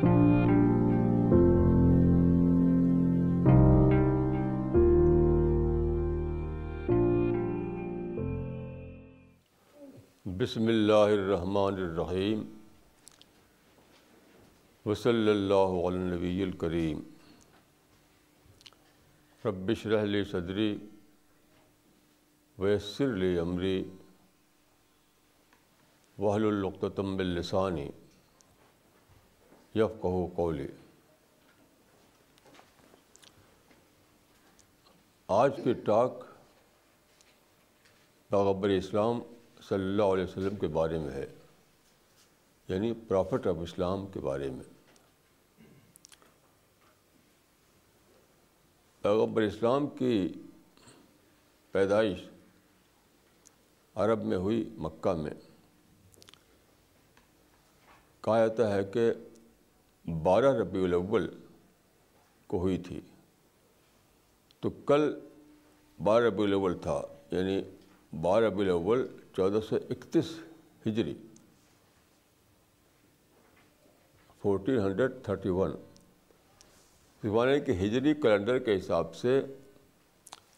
بسم اللہ الرحمن الرحیم وصلی اللہ علی نبی الکریم ربش رحلی صدری ویسر لی عمری وحل القتم السانی یفقہ قولی آج کی ٹاک پیغبر اسلام صلی اللہ علیہ وسلم کے بارے میں ہے یعنی پرافٹ آف اسلام کے بارے میں پیغبر اسلام کی پیدائش عرب میں ہوئی مکہ میں۔ کہا جاتا ہے کہ بارہ ربیع الاول کو ہوئی تھی۔ تو کل بارہ ربیع الاول تھا یعنی بارہ ربیع الاول چودہ سو اکتیس ہجری۔ فورٹین ہنڈریڈ تھرٹی ون زمانے کے ہجری کیلنڈر کے حساب سے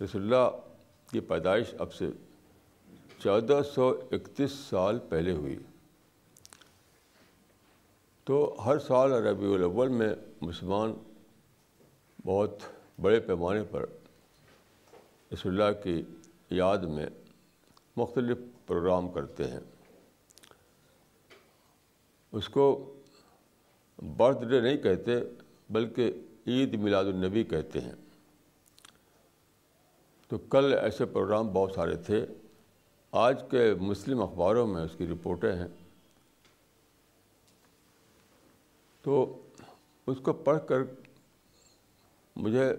رسول اللہ کی پیدائش اب سے چودہ سو اکتیس سال پہلے ہوئی۔ تو ہر سال ربیع الاول میں مسلمان بہت بڑے پیمانے پر رسول اللہ کی یاد میں مختلف پروگرام کرتے ہیں۔ اس کو برتھ ڈے نہیں کہتے بلکہ عید میلاد النبی کہتے ہیں۔ تو کل ایسے پروگرام بہت سارے تھے۔ آج کے مسلم اخباروں میں اس کی رپورٹیں ہیں۔ تو اس کو پڑھ کر مجھے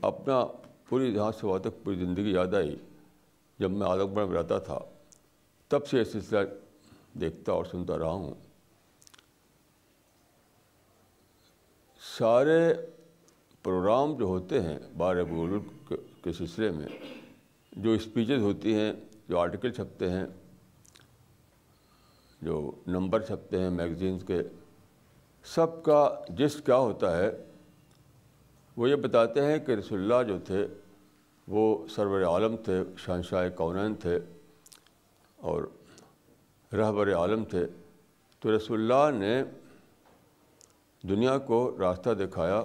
اپنا پوری جہاں سے وہاں تک پوری زندگی یاد آئی جب میں عالم گڑھ میں رہتا تھا۔ تب سے یہ سلسلہ دیکھتا اور سنتا رہا ہوں۔ سارے پروگرام جو ہوتے ہیں بارہ بول کے سلسلے میں، جو اسپیچز ہوتی ہیں، جو آرٹیکل چھپتے ہیں، جو نمبر چھپتے ہیں میگزینس کے سب کا جس کیا ہوتا ہے، وہ یہ بتاتے ہیں کہ رسول اللہ جو تھے، وہ سرور عالم تھے، شہنشاہ کونین تھے اور رہبر عالم تھے۔ تو رسول اللہ نے دنیا کو راستہ دکھایا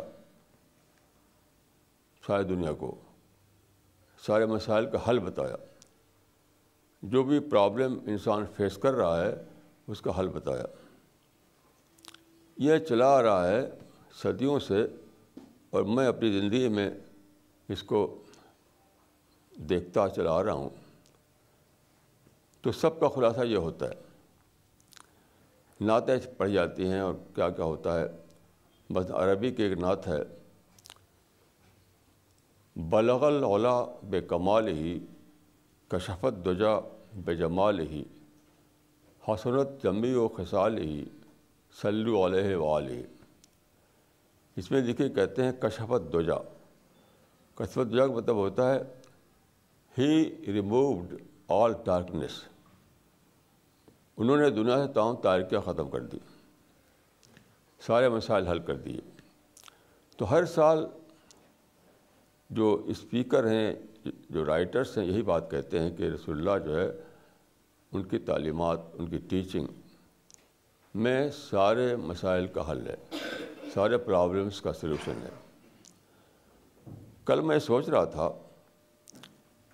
ساری دنیا کو، سارے مسائل کا حل بتایا۔ جو بھی پرابلم انسان فیس کر رہا ہے، اس کا حل بتایا۔ یہ چلا آ رہا ہے صدیوں سے اور میں اپنی زندگی میں اس کو دیکھتا چلا آ رہا ہوں۔ تو سب کا خلاصہ یہ ہوتا ہے، نعتیں پڑھی جاتی ہیں اور کیا کیا ہوتا ہے۔ بس عربی کی ایک نعت ہے، بلغ الولا بے کمال ہی کشفت دجا بے جمال ہی حسرت جمی و خسال ہی سلو علیہ وال اس میں دیکھیے کہتے ہیں کشفت دجا۔ کشفت دجا کا مطلب ہوتا ہے ہی ریمووڈ آل ڈارکنیس انہوں نے دنیا سے تمام تاریخیاں ختم کر دی۔ سارے مسائل حل کر دیے۔ تو ہر سال جو اسپیکر ہیں، جو رائٹرس ہیں، یہی بات کہتے ہیں کہ رسول اللہ جو ہے، ان کی تعلیمات، ان کی ٹیچنگ میں سارے مسائل کا حل ہے۔ سارے پرابلمس کا سلوشن ہے۔ کل میں سوچ رہا تھا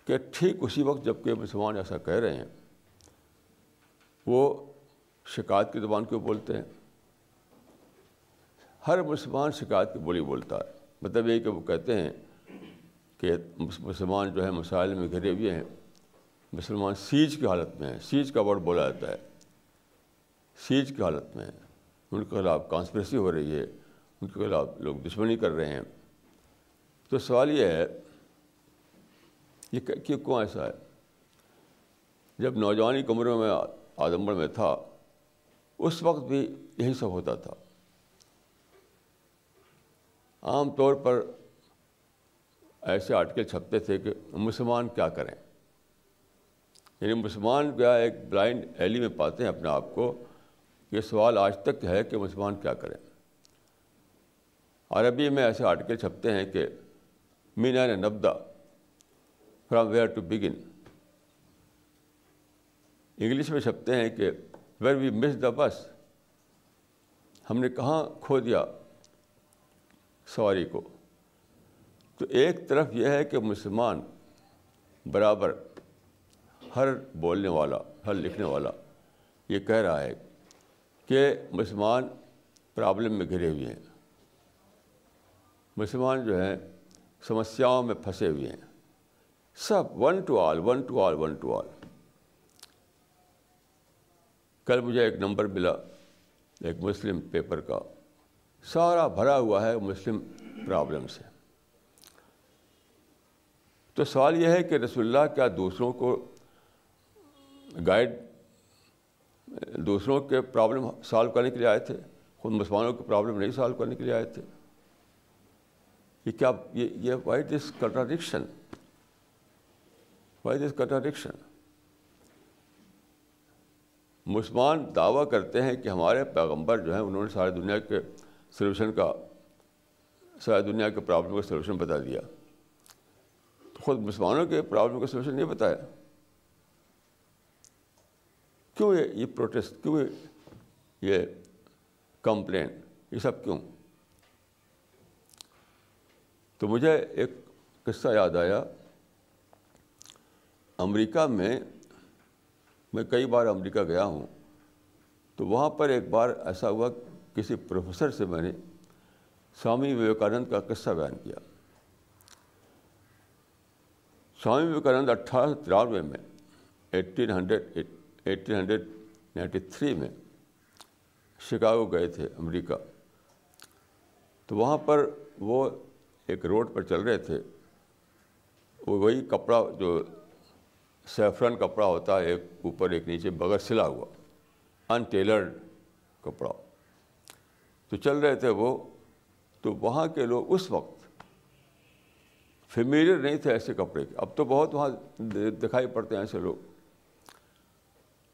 کہ ٹھیک اسی وقت جبکہ مسلمان ایسا کہہ رہے ہیں، وہ شکایت کی زبان کیوں بولتے ہیں؟ ہر مسلمان شکایت کی بولی بولتا ہے۔ مطلب یہ کہ وہ کہتے ہیں کہ مسلمان جو ہے مسائل میں گھرے ہوئے ہیں، مسلمان سیج کی حالت میں ہیں۔ سیج کا ورڈ بولا جاتا ہے۔ سیج کی حالت میں ان کے خلاف کانسپریسی ہو رہی ہے۔ ان کے خلاف لوگ دشمنی کر رہے ہیں۔ تو سوال یہ ہے، یہ کہ کیوں ایسا ہے؟ جب نوجوانی کمروں میں آدمبڑ میں تھا، اس وقت بھی یہی سب ہوتا تھا۔ عام طور پر ایسے آرٹیکل چھپتے تھے کہ مسلمان کیا کریں۔ یعنی مسلمان کیا ایک بلائنڈ ایلی میں پاتے ہیں اپنے آپ کو۔ یہ سوال آج تک ہے کہ مسلمان کیا کریں۔ عربی میں ایسے آرٹیکل چھپتے ہیں کہ مینا نے نبدا from where to begin. English میں چھپتے ہیں کہ ویر وی مس دا بس، ہم نے کہاں کھو دیا سواری کو۔ تو ایک طرف یہ ہے کہ مسلمان برابر ہر بولنے والا، ہر لکھنے والا یہ کہہ رہا ہے۔ کہ مسلمان پرابلم میں گھرے ہوئے ہیں۔ مسلمان جو ہیں، سمسیاؤں میں پھنسے ہوئے ہیں۔ سب one to all one to all one to all کل مجھے ایک نمبر ملا، ایک مسلم پیپر کا۔ سارا بھرا ہوا ہے مسلم پرابلم سے۔ تو سوال یہ ہے کہ رسول اللہ کیا دوسروں کو گائیڈ دوسروں کے پرابلم سالو کرنے کے لیے آئے تھے، خود مسلمانوں کے پرابلم نہیں سالو کرنے کے لیے آئے تھے۔ یہ کیا، یہ why this contradiction why this contradiction مسلمان دعویٰ کرتے ہیں کہ ہمارے پیغمبر جو ہیں، انہوں نے ساری دنیا کے سلوشن کا، ساری دنیا کے پرابلم کا سلوشن بتا دیا۔ تو خود مسلمانوں کے پرابلم کا سلوشن نہیں بتایا۔ کیوں یہ پروٹیسٹ کیوں یہ کمپلین یہ سب کیوں؟ تو مجھے ایک قصہ یاد آیا۔ امریکہ میں میں کئی بار امریکہ گیا ہوں۔ تو وہاں پر ایک بار ایسا ہوا کسی پروفیسر سے میں نے سوامی وویکانند کا قصہ بیان کیا۔ سوامی وویکانند اٹھارہ سو ترانوے میں eighteen hundred eighteen hundred ninety three میں شکاگو گئے تھے امریکہ۔ تو وہاں پر وہ ایک روڈ پر چل رہے تھے۔ وہ وہی کپڑا جو سیفرن کپڑا ہوتا ہے، ایک اوپر ایک نیچے بغیر سلا ہوا ان ٹیلرڈ کپڑا۔ تو چل رہے تھے وہ۔ تو وہاں کے لوگ اس وقت فیمیلیئر نہیں تھے ایسے کپڑے کے۔ اب تو بہت وہاں دکھائی پڑتے ہیں ایسے لوگ۔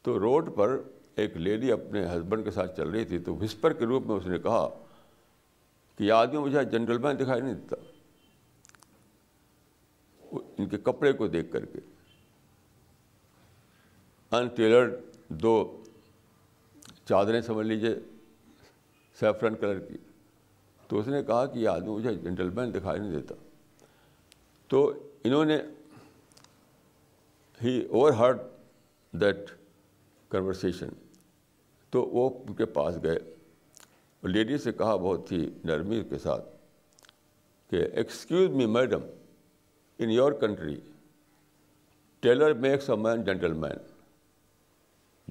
تو روڈ پر ایک لیڈی اپنے ہسبینڈ کے ساتھ چل رہی تھی تو وسپر کے روپ میں اس نے کہا کہ یہ آدمی مجھے جنرل مین دکھائی نہیں دیتا۔ ان کے کپڑے کو دیکھ کر کے۔ ان ٹیلرڈ دو چادریں سمجھ لیجیے سیفرن کلر کی۔ تو اس نے کہا کہ یہ آدمی مجھے جنٹل مین دکھائی نہیں دیتا۔ تو انہوں نے ہی اوور ہارڈ دیٹ کنورسیشن تو وہ ان کے پاس گئے لیڈی سے کہا بہت ہی نرمی کے ساتھ کہ excuse me madam in your country tailor makes a man gentleman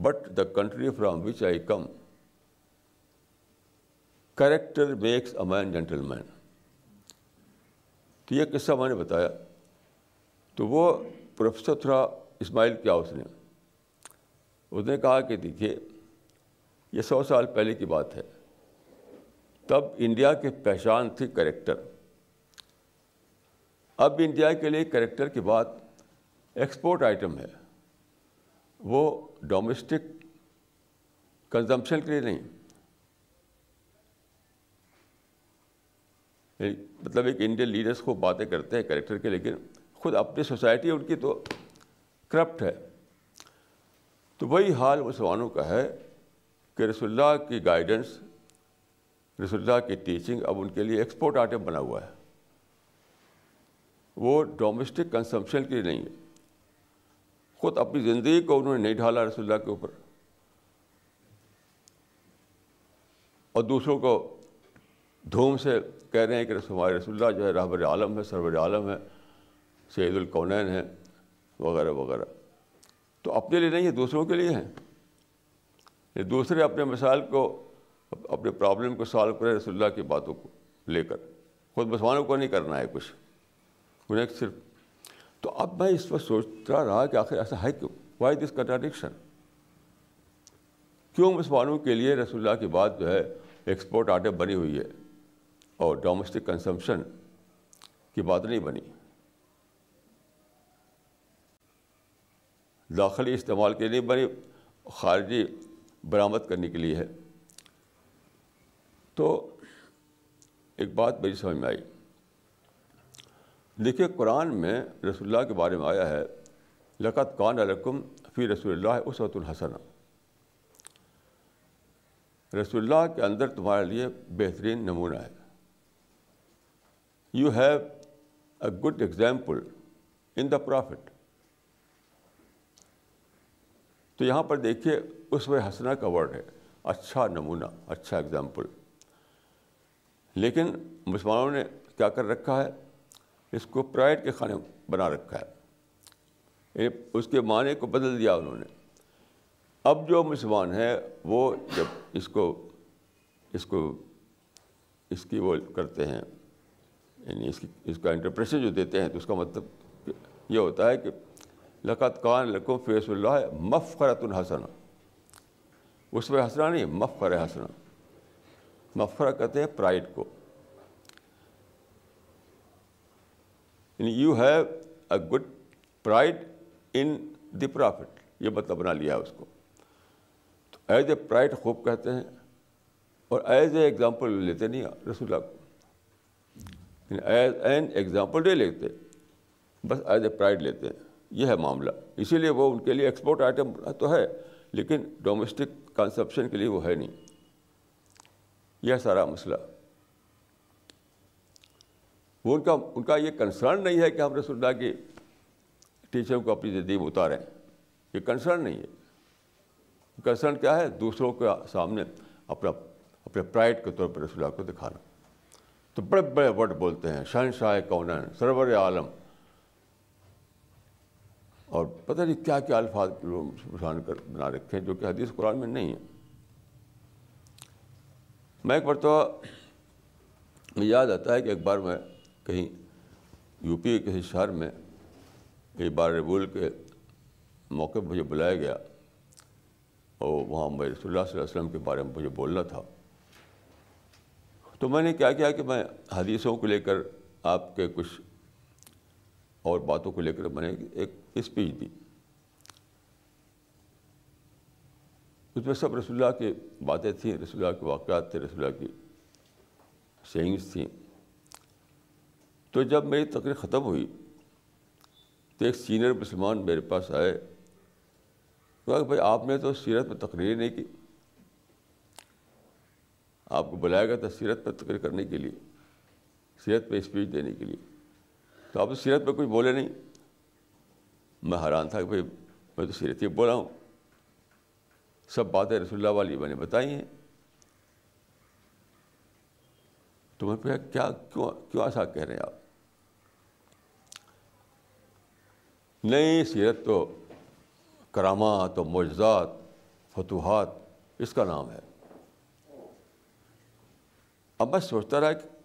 but the country from which I come character makes a man gentleman تو یہ قصہ میں نے بتایا۔ تو وہ پروفیسر تھوڑا اسمائل کیا اس نے؟ اس نے کہا کہ دیکھیے، یہ سو سال پہلے کی بات ہے۔ تب انڈیا کی پہچان تھی کریکٹر۔ اب انڈیا کے لیے کریکٹر کی بات ایکسپورٹ آئٹم ہے۔ وہ ڈومیسٹک کنزمپشن کے لیے نہیں۔ یعنی مطلب ایک انڈین لیڈرس کو باتیں کرتے ہیں کریکٹر کے، لیکن خود اپنی سوسائٹی ان کی تو کرپٹ ہے۔ تو وہی حال مسلمانوں کا ہے کہ رسول اللہ کی گائیڈنس رسول اللہ کی ٹیچنگ اب ان کے لیے ایکسپورٹ آئٹم بنا ہوا ہے۔ وہ ڈومیسٹک کنزمپشن کے لیے نہیں ہے۔ خود اپنی زندگی کو انہوں نے نہیں ڈھالا رسول اللہ کے اوپر۔ اور دوسروں کو دھوم سے کہہ رہے ہیں کہ ہمارے رسول اللہ جو ہے رحبر عالم ہے، سرور عالم ہے سید القونین ہے، وغیرہ وغیرہ۔ تو اپنے لیے نہیں ہے دوسروں کے لیے ہیں۔ دوسرے اپنے مثال کو، اپنے پرابلم کو سالو کرے رسول اللہ کی باتوں کو لے کر۔ خود مسلمانوں کو نہیں کرنا ہے کچھ۔ انہیں صرف۔ تو اب میں اس پر سوچتا رہا کہ آخر ایسا ہے کیوں؟ وائی دس کنٹراڈکشن کیوں مسلمانوں کے لیے رسول اللہ کی بات جو ہے ایکسپورٹ آٹے بنی ہوئی ہے اور ڈومیسٹک کنزمپشن کی بات نہیں بنی؟ داخلی استعمال کے نہیں بنی خارجی برآمد کرنے کے لیے ہے۔ تو ایک بات میری سمجھ میں آئی۔ دیکھیے، قرآن میں رسول اللہ کے بارے میں آیا ہے لقت کان علکم فی رسول اللہ اسوۃ الحسن رسول اللہ کے اندر تمہارے لیے بہترین نمونہ ہے۔ You have a good example in the prophet تو یہاں پر دیکھیے، اس میں ہنسنا کا ورڈ ہے۔ اچھا نمونہ اچھا ایگزامپل لیکن مسلمانوں نے کیا کر رکھا ہے؟ اس کو پرائڈ کے کھانے بنا رکھا ہے۔ اس کے معنی کو بدل دیا انہوں نے۔ اب جو مسلمان ہے وہ جب اس کو اس کو، اس کی وہ کرتے ہیں یعنی اس کی، اس کا انٹرپریشن جو دیتے ہیں، تو اس کا مطلب یہ ہوتا ہے کہ لقت کان لکم فیص اللہ مفخرت الحسن اس میں ہنسنا نہیں مفخر ہنسنا مفخرہ کہتے ہیں پرائڈ کو۔ You have a good pride in the prophet یہ مطلب بنا لیا ہے اس کو۔ تو ایز اے پرائڈ خوب کہتے ہیں اور ایز اے ایگزامپل لیتے نہیں رسول اللہ کو۔ یعنی ایز این ایگزامپل نہیں لیتے، بس ایز اے پرائڈ لیتے ہیں۔ یہ ہے معاملہ۔ اسی لیے وہ ان کے لیے ایکسپورٹ آئٹم تو ہے، لیکن ڈومیسٹک کنسپشن کے لیے وہ ہے نہیں۔ یہ سارا مسئلہ۔ وہ ان کا ان کا یہ کنسرن نہیں ہے کہ ہم رسول اللہ کی ٹیچروں کو اپنی زندگی میں اتاریں۔ یہ کنسرن نہیں ہے۔ کنسرن کیا ہے؟ دوسروں کے سامنے اپنا، اپنے پرائڈ کے طور پر رسول اللہ کو دکھانا۔ تو بڑے بڑے ورڈ بولتے ہیں شہن شاہ کون سرور عالم۔ اور پتہ نہیں کیا کیا الفاظ کر بنا رکھے ہیں جو کہ حدیث قرآن میں نہیں ہے۔ میں ایک مرتبہ یاد آتا ہے کہ ایک بار میں کہیں یو پی کے کسی شہر میں ایک بار ریبول کے موقع پہ مجھے بلایا گیا۔ اور وہاں میں رسول اللہ صلی اللہ علیہ وسلم کے بارے میں مجھے بولنا تھا۔ تو میں نے کیا کیا کہ میں حدیثوں کو لے کر آپ کے کچھ اور باتوں کو لے کر میں نے ایک اسپیچ دی۔ اس میں سب رسول اللہ کی باتیں تھیں، رسول اللہ کے واقعات تھے، رسول اللہ کی سینگس تھیں۔ تو جب میری تقریر ختم ہوئی تو ایک سینئر مسلمان میرے پاس آئے۔ کہ بھائی، آپ نے تو سیرت میں تقریر نہیں کی۔ آپ کو بلایا گیا تھا سیرت پہ تقریر کرنے کے لیے، سیرت پہ اسپیچ دینے کے لیے۔ تو آپ تو سیرت پہ کچھ بولے نہیں. میں حیران تھا کہ بھائی، میں تو سیرت ہی بولا ہوں۔ سب باتیں رسول اللہ والی میں نے بتائی ہیں۔ تو میں پوچھا، کیا، کیوں کیوں ایسا کہہ رہے ہیں آپ؟ نئی سیرت تو کرامات و معجزات، فتوحات، اس کا نام ہے۔ اب میں سوچتا رہا کہ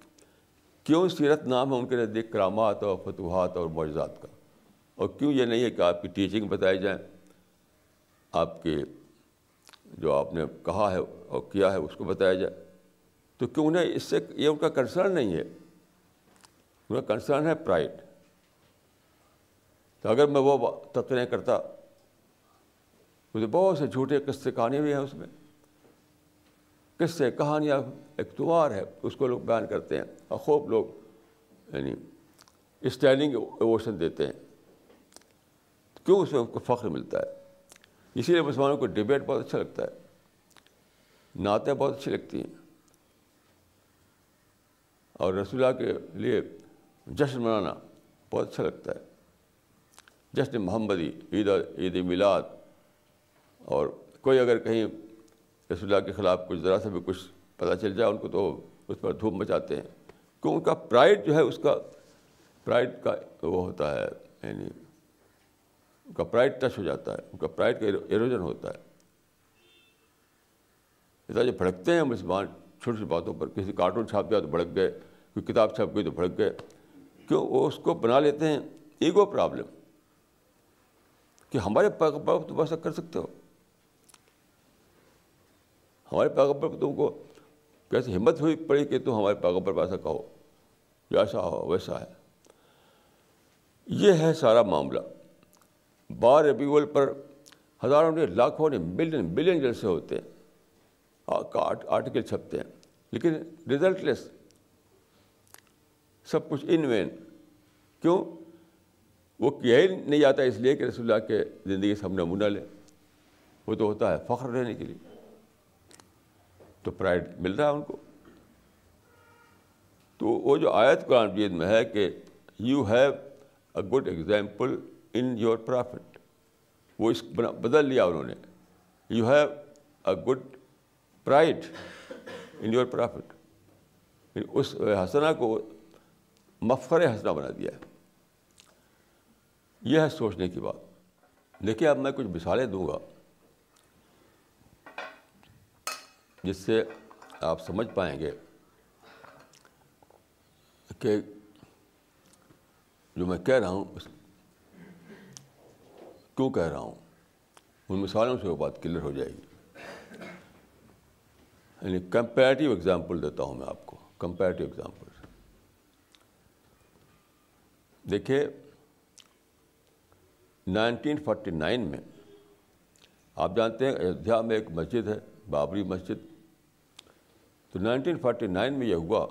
کیوں سیرت نام ہے؟ ان کے نزدیک کرامات اور فتوحات اور معجزات کا۔ اور کیوں یہ نہیں ہے کہ آپ کی ٹیچنگ بتائی جائیں؟ آپ کے جو آپ نے کہا ہے اور کیا ہے اس کو بتایا جائے۔ تو کیوں انہیں اس سے یہ ان کا کنسرن نہیں ہے؟ ان کا کنسرن ہے پرائڈ تو اگر میں وہ تقریر کرتا، مجھے بہت سے جھوٹے قصے کہانیاں بھی ہیں اس میں۔ قصے کہانیاں ایک تمہار ہے، اس کو لوگ بیان کرتے ہیں اور خوب لوگ یعنی اسٹینڈنگ ایووشن دیتے ہیں۔ کیوں اس میں ان کو فخر ملتا ہے؟ اسی لیے مسلمانوں کو ڈبیٹ بہت اچھا لگتا ہے۔ نعتیں بہت اچھی لگتی ہیں۔ اور رسول اللہ کے لیے جشن منانا بہت اچھا لگتا ہے۔ جشن محمدی، عید عید میلاد اور کوئی اگر کہیں رسول اللہ کے خلاف کچھ ذرا سے بھی کچھ پتہ چل جائے، ان کو تو اس پر دھوپ مچاتے ہیں۔ کیوں؟ ان کا پرائڈ جو ہے، اس کا پرائڈ کا وہ ہوتا ہے یعنی ان کا پرائڈ ٹچ ہو جاتا ہے، ان کا پرائڈ کا ایروجن ہوتا ہے۔ اتنا جو بھڑکتے ہیں مسلمان چھوٹی چھوٹی باتوں پر، کسی کارٹون چھاپ دیا تو بھڑک گئے، کوئی کتاب چھپ گئی تو بھڑک گئے۔ کیوں؟ وہ اس کو بنا لیتے ہیں ایگو پرابلم کہ ہمارے پیغمبر تم ایسا کر سکتے ہو۔ ہمارے پیغمبر پر تم کو کیسے ہمت ہوئی پڑی کہ تم ہمارے پیغمبر پر ایسا کہو ایسا ہو، ویسا ہے۔ یہ ہے سارا معاملہ۔ بار ابیول پر ہزاروں نے لاکھوں نے ملین، بلین جلسے ہوتے ہیں۔ آرٹیکل چھپتے ہیں۔ لیکن رزلٹ لیس سب کچھ ان وین کیوں؟ وہ کیا ہی نہیں جاتا اس لیے کہ رسول اللہ کے زندگی سے ہم نمونہ لیں۔ وہ تو ہوتا ہے فخر رہنے کے لیے۔ تو پرائڈ مل رہا ہے ان کو۔ تو وہ جو آیت قرآن مجید میں ہے کہ you have a good example in your prophet وہ اس بدل لیا انہوں نے۔ You have a good pride in your prophet اس حسنہ کو مفر حسنہ بنا دیا ہے۔ یہ ہے سوچنے کی بات۔ دیکھیے اب میں کچھ مثالیں دوں گا۔ جس سے آپ سمجھ پائیں گے کہ جو میں کہہ رہا ہوں کیوں کہہ رہا ہوں؟ ان مثالوں سے وہ بات کلیئر ہو جائے گی۔ یعنی کمپیریٹیو ایگزامپل دیتا ہوں میں آپ کو کمپیریٹیو ایگزامپل دیکھیے نائنٹین فورٹی نائن میں آپ جانتے ہیں ایودھیا میں ایک مسجد ہے، بابری مسجد۔ تو نائنٹین فورٹی نائن میں یہ ہوا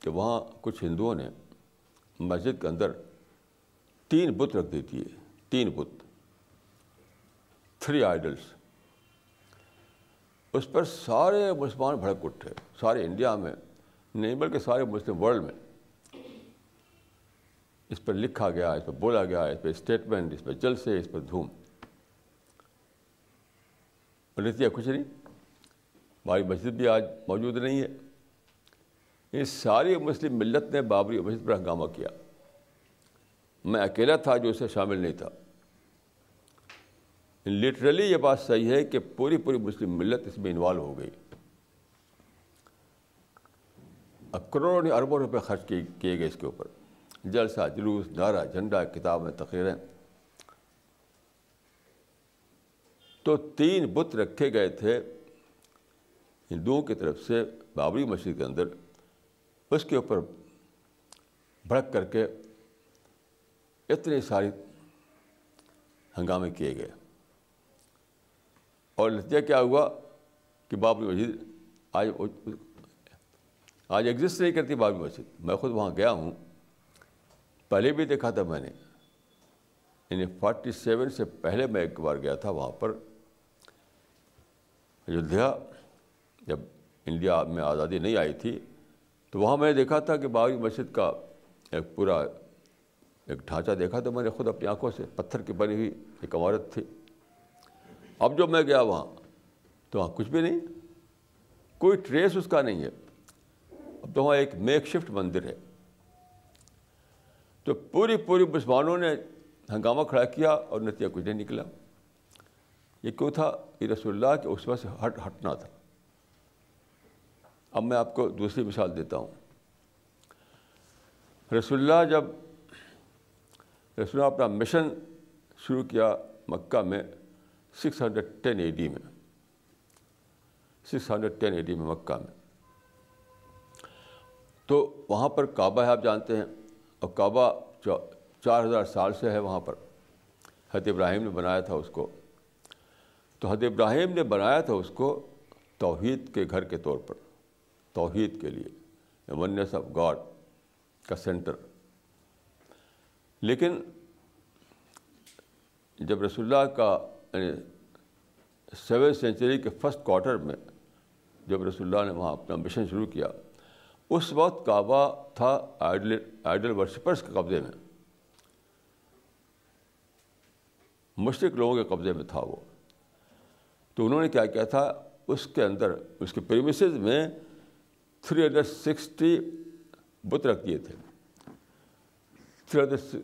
کہ وہاں کچھ ہندوؤں نے مسجد کے اندر تین بت رکھ دی تھی تین بت تھری آئیڈلس اس پر سارے مسلمان بھڑک اٹھے، سارے انڈیا میں، نہیں بلکہ سارے مسلم ورلڈ میں۔ اس پر لکھا گیا، اس پر بولا گیا، اس پہ اسٹیٹمنٹ اس پہ جلسے، اس پر دھوم۔ نتیجہ کچھ نہیں۔ ہماری مسجد بھی آج موجود نہیں ہے۔ یہ ساری مسلم ملت نے بابری مسجد پر ہنگامہ کیا۔ میں اکیلا تھا جو اسے شامل نہیں تھا۔ لٹرلی یہ بات صحیح ہے کہ پوری پوری مسلم ملت اس میں انوالو ہو گئی۔ کروڑوں اربوں روپے خرچ کیے گئے اس کے اوپر۔ جلسہ، جلوس، نعرہ، جھنڈا کتاب میں تقریریں۔ تو تین بت رکھے گئے تھے ہندوؤں کی طرف سے بابری مسجد کے اندر اس کے اوپر بھڑک کر کے اتنے ساری ہنگامے کیے گئے۔ اور نتیجہ کیا ہوا کہ بابری مسجد آج آج ایگزسٹ نہیں کرتی بابری مسجد۔ میں خود وہاں گیا ہوں۔ پہلے بھی دیکھا تھا میں نے۔ یعنی فورٹی سیون سے پہلے میں ایک بار گیا تھا وہاں پر۔ ایودھیا جب انڈیا میں آزادی نہیں آئی تھی، تو وہاں میں نے دیکھا تھا کہ بابری مسجد کا ایک پورا ایک ڈھانچہ دیکھا تھا میں نے خود اپنی آنکھوں سے، پتھر کی بنی ہوئی ایک عمارت تھی۔ اب جب میں گیا وہاں تو وہاں کچھ بھی نہیں، کوئی ٹریس اس کا نہیں ہے۔ اب تو وہاں ایک میک شفٹ مندر ہے۔ تو پوری پوری مسلمانوں نے ہنگامہ کھڑا کیا اور نتیجہ کچھ نہیں نکلا۔ یہ کیوں تھا؟ یہ رسول اللہ کے اس وقت سے ہٹ ہٹنا تھا۔ اب میں آپ کو دوسری مثال دیتا ہوں۔ رسول اللہ جب رسول اللہ اپنا مشن شروع کیا مکہ میں six hundred ten A D میں۔ Six hundred ten A D میں مکہ میں۔ تو وہاں پر کعبہ ہے، آپ جانتے ہیں۔ اور کعبہ چار ہزار سال سے ہے وہاں پر۔ حضرت ابراہیم نے بنایا تھا اس کو۔ تو حضرت ابراہیم نے بنایا تھا اس کو توحید کے گھر کے طور پر۔ توحید کے لیے۔ ونیس آف گاڈ کا سینٹر۔ لیکن جب رسول اللہ کا یعنی سیون سینچری کے فسٹ کوارٹر میں جب رسول اللہ نے وہاں اپنا مشن شروع کیا، اس وقت کعبہ تھا آئیڈل آئیڈل ورشپرس کے قبضے میں۔ مشرق لوگوں کے قبضے میں تھا وہ۔ تو انہوں نے کیا کیا تھا؟ اس کے اندر، اس کے پریمیسز میں تھری ہنڈریڈ سکسٹی بت رکھ دیے تھے۔ Three hundred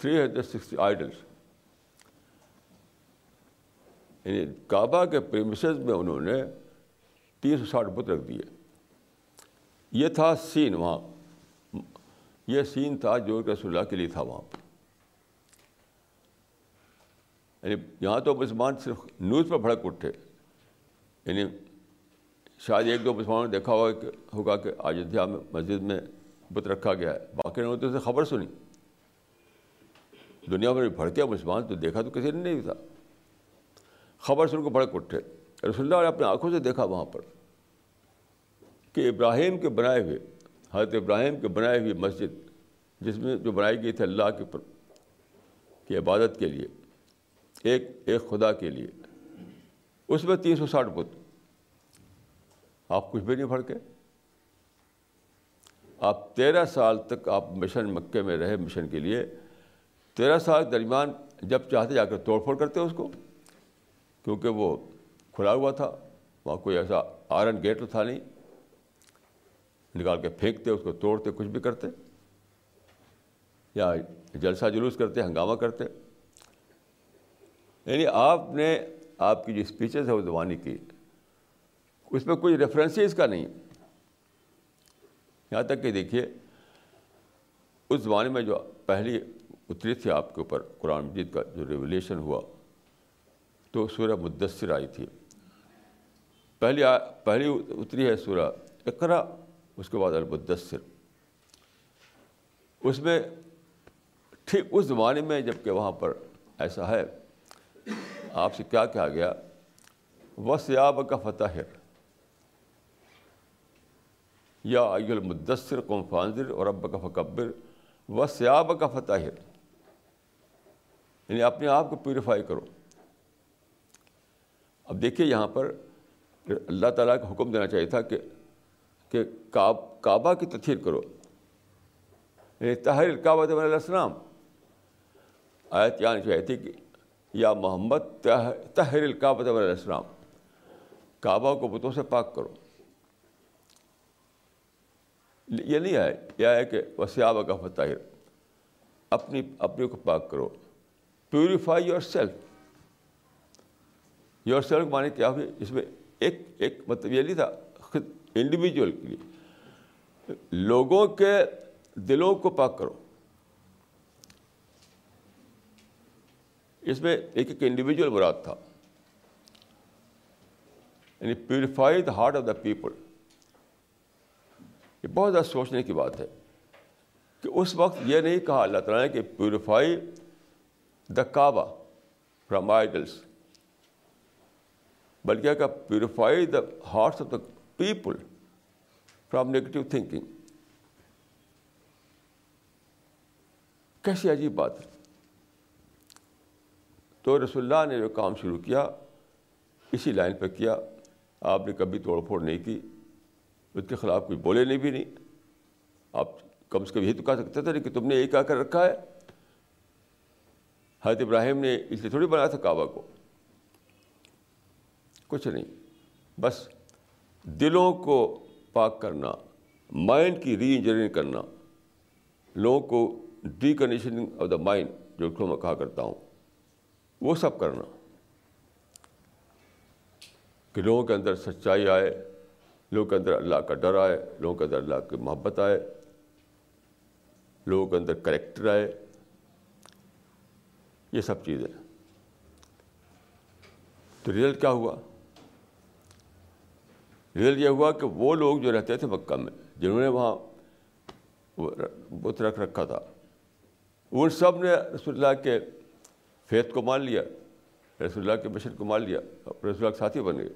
three hundred sixty idols یعنی کعبہ کے پریمیسز میں انہوں نے تین سو ساٹھ بت رکھ دیے۔ یہ تھا سین وہاں۔ یہ سین تھا جو رسول اللہ کے لیے تھا وہاں۔ پہ یعنی یہاں تو مسلمان صرف نیوز پر بھڑک اٹھے۔ یعنی شاید جی ایک دو مسلمانوں نے دیکھا ہوگا کہ ہوگا کہ ایودھیا میں مسجد میں بت رکھا گیا ہے۔ باقی نے تو اسے خبر سنی۔ دنیا میں بھڑکے مسلمان، تو دیکھا تو کسی نے نہیں تھا۔ خبر سن کو بھڑک اٹھے رسول اللہ نے اپنے آنکھوں سے دیکھا وہاں پر کہ ابراہیم کے بنائے ہوئے، حضرت ابراہیم کے بنائے ہوئی مسجد، جس میں جو بنائی گئی تھی اللہ کے پر، کی عبادت کے لیے، ایک ایک خدا کے لیے۔ اس میں تین سو ساٹھ بت۔ آپ کچھ بھی نہیں پڑھ کے آپ تیرہ سال تک آپ مشن مکے میں رہے مشن کے لیے۔ تیرہ سال کے درمیان جب چاہتے جا کر توڑ پھوڑ کرتے اس کو، کیونکہ وہ کھلا ہوا تھا، وہاں کوئی ایسا آئرن گیٹ تھا نہیں۔ نکال کے پھینکتے، اس کو توڑتے، کچھ بھی کرتے۔ یا جلسہ جلوس کرتے، ہنگامہ کرتے۔ یعنی آپ نے آپ کی جو اسپیچز ہے وہ زبانی کی۔ اس میں کوئی ریفرنس اس کا نہیں یہاں تک کہ دیکھیے، اس زمانے میں جو پہلی اتری تھی آپ کے اوپر قرآن مجید کا جو ریولیشن ہوا، تو سورہ مدثر آئی تھی۔ پہلی پہلی اتری ہے سورہ اقرا، اس کے بعد المدثر۔ اس میں ٹھیک اس زمانے میں جبکہ وہاں پر ایسا ہے، آپ سے کیا کہا گیا وہ کا فتح ہے یا عی المدثر قوم فانزر اور اب کا فکبر و سیاب کا فتح یعنی اپنے آپ کو پیوریفائی کرو۔ اب دیکھیے یہاں پر اللہ تعالیٰ کا حکم دینا چاہیے تھا کہ کہ کعبہ کی تطہیر کرو۔ یعنی تحر الکعبہ علیہ السلام۔ آیت یعنی چاہیے تھی کہ یا محمد تحر الکعبہ علیہ السلام۔ کعبہ کو بتوں سے پاک کرو۔ یہ نہیں ہے، یہ ہے کہ وسیاب کا فتح۔ اپنی اپنے کو پاک کرو۔ Purify yourself yourself مانے کیا ہوئی اس میں ایک ایک مطلب یہ نہیں تھا، خود انڈیویجول کے لیے۔ لوگوں کے دلوں کو پاک کرو۔ اس میں ایک ایک انڈیویجول مراد تھا۔ یعنی purify the heart of the people یہ بہت زیادہ سوچنے کی بات ہے کہ اس وقت یہ نہیں کہا اللہ تعالیٰ نے کہ purify the Kaaba from idols بلکہ کہ purify the hearts of the people from negative thinking کیسی عجیب بات ہے۔ تو رسول اللہ نے جو کام شروع کیا، اسی لائن پہ کیا، آپ نے کبھی توڑ پھوڑ نہیں کی۔ اس کے خلاف کوئی بولے نہیں بھی نہیں۔ آپ کم سے کم یہی تو کہہ سکتے تھے کہ تم نے یہی کہا کر رکھا ہے۔ حضرت ابراہیم نے اس لیے تھوڑی بنایا تھا کعبہ کو۔ کچھ نہیں۔ بس دلوں کو پاک کرنا مائنڈ کی ری انجینئرنگ کرنا۔ لوگوں کو deconditioning of the mind جو میں کہا کرتا ہوں۔ وہ سب کرنا۔ کہ لوگوں کے اندر سچائی آئے۔ لوگوں کے اندر اللہ کا ڈر آئے، لوگوں کے اندر اللہ کی محبت آئے، لوگوں کے اندر کریکٹر آئے۔ یہ سب چیزیں۔ تو رزلٹ کیا ہوا؟ رزلٹ یہ ہوا کہ وہ لوگ جو رہتے تھے مکہ میں، جنہوں نے وہاں بت رکھ رکھا تھا، ان سب نے رسول اللہ کے فیت کو مان لیا، رسول اللہ کے مشن کو مان لیا، رسول اللہ کے ساتھی بن گئے۔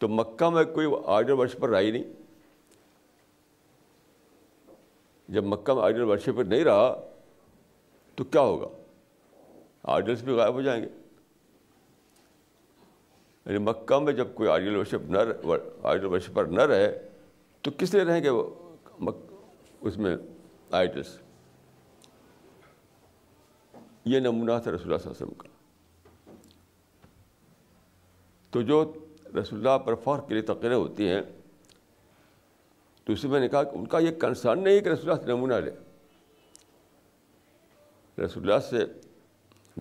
تو مکہ میں کوئی آئیڈل ورشپر رہا ہی نہیں۔ جب مکہ میں آئیڈل ورشپر نہیں رہا تو کیا ہوگا؟ آئیڈلس بھی غائب ہو جائیں گے۔ یعنی مکہ میں جب کوئی آئیڈل ورشپ نہ آئیڈل ورشپر نہ رہے تو کس لیے رہیں گے وہ اس میں آئیڈلس یہ نمونہ تھا رسول اللہ صلی اللہ علیہ وسلم کا۔ تو جو رسول اللہ پر فخر کے لیے تقریریں ہوتی ہیں، تو اسی میں نے کہا کہ ان کا یہ کنسرن نہیں ہے کہ رسول اللہ سے نمونہ لیں رسول اللہ سے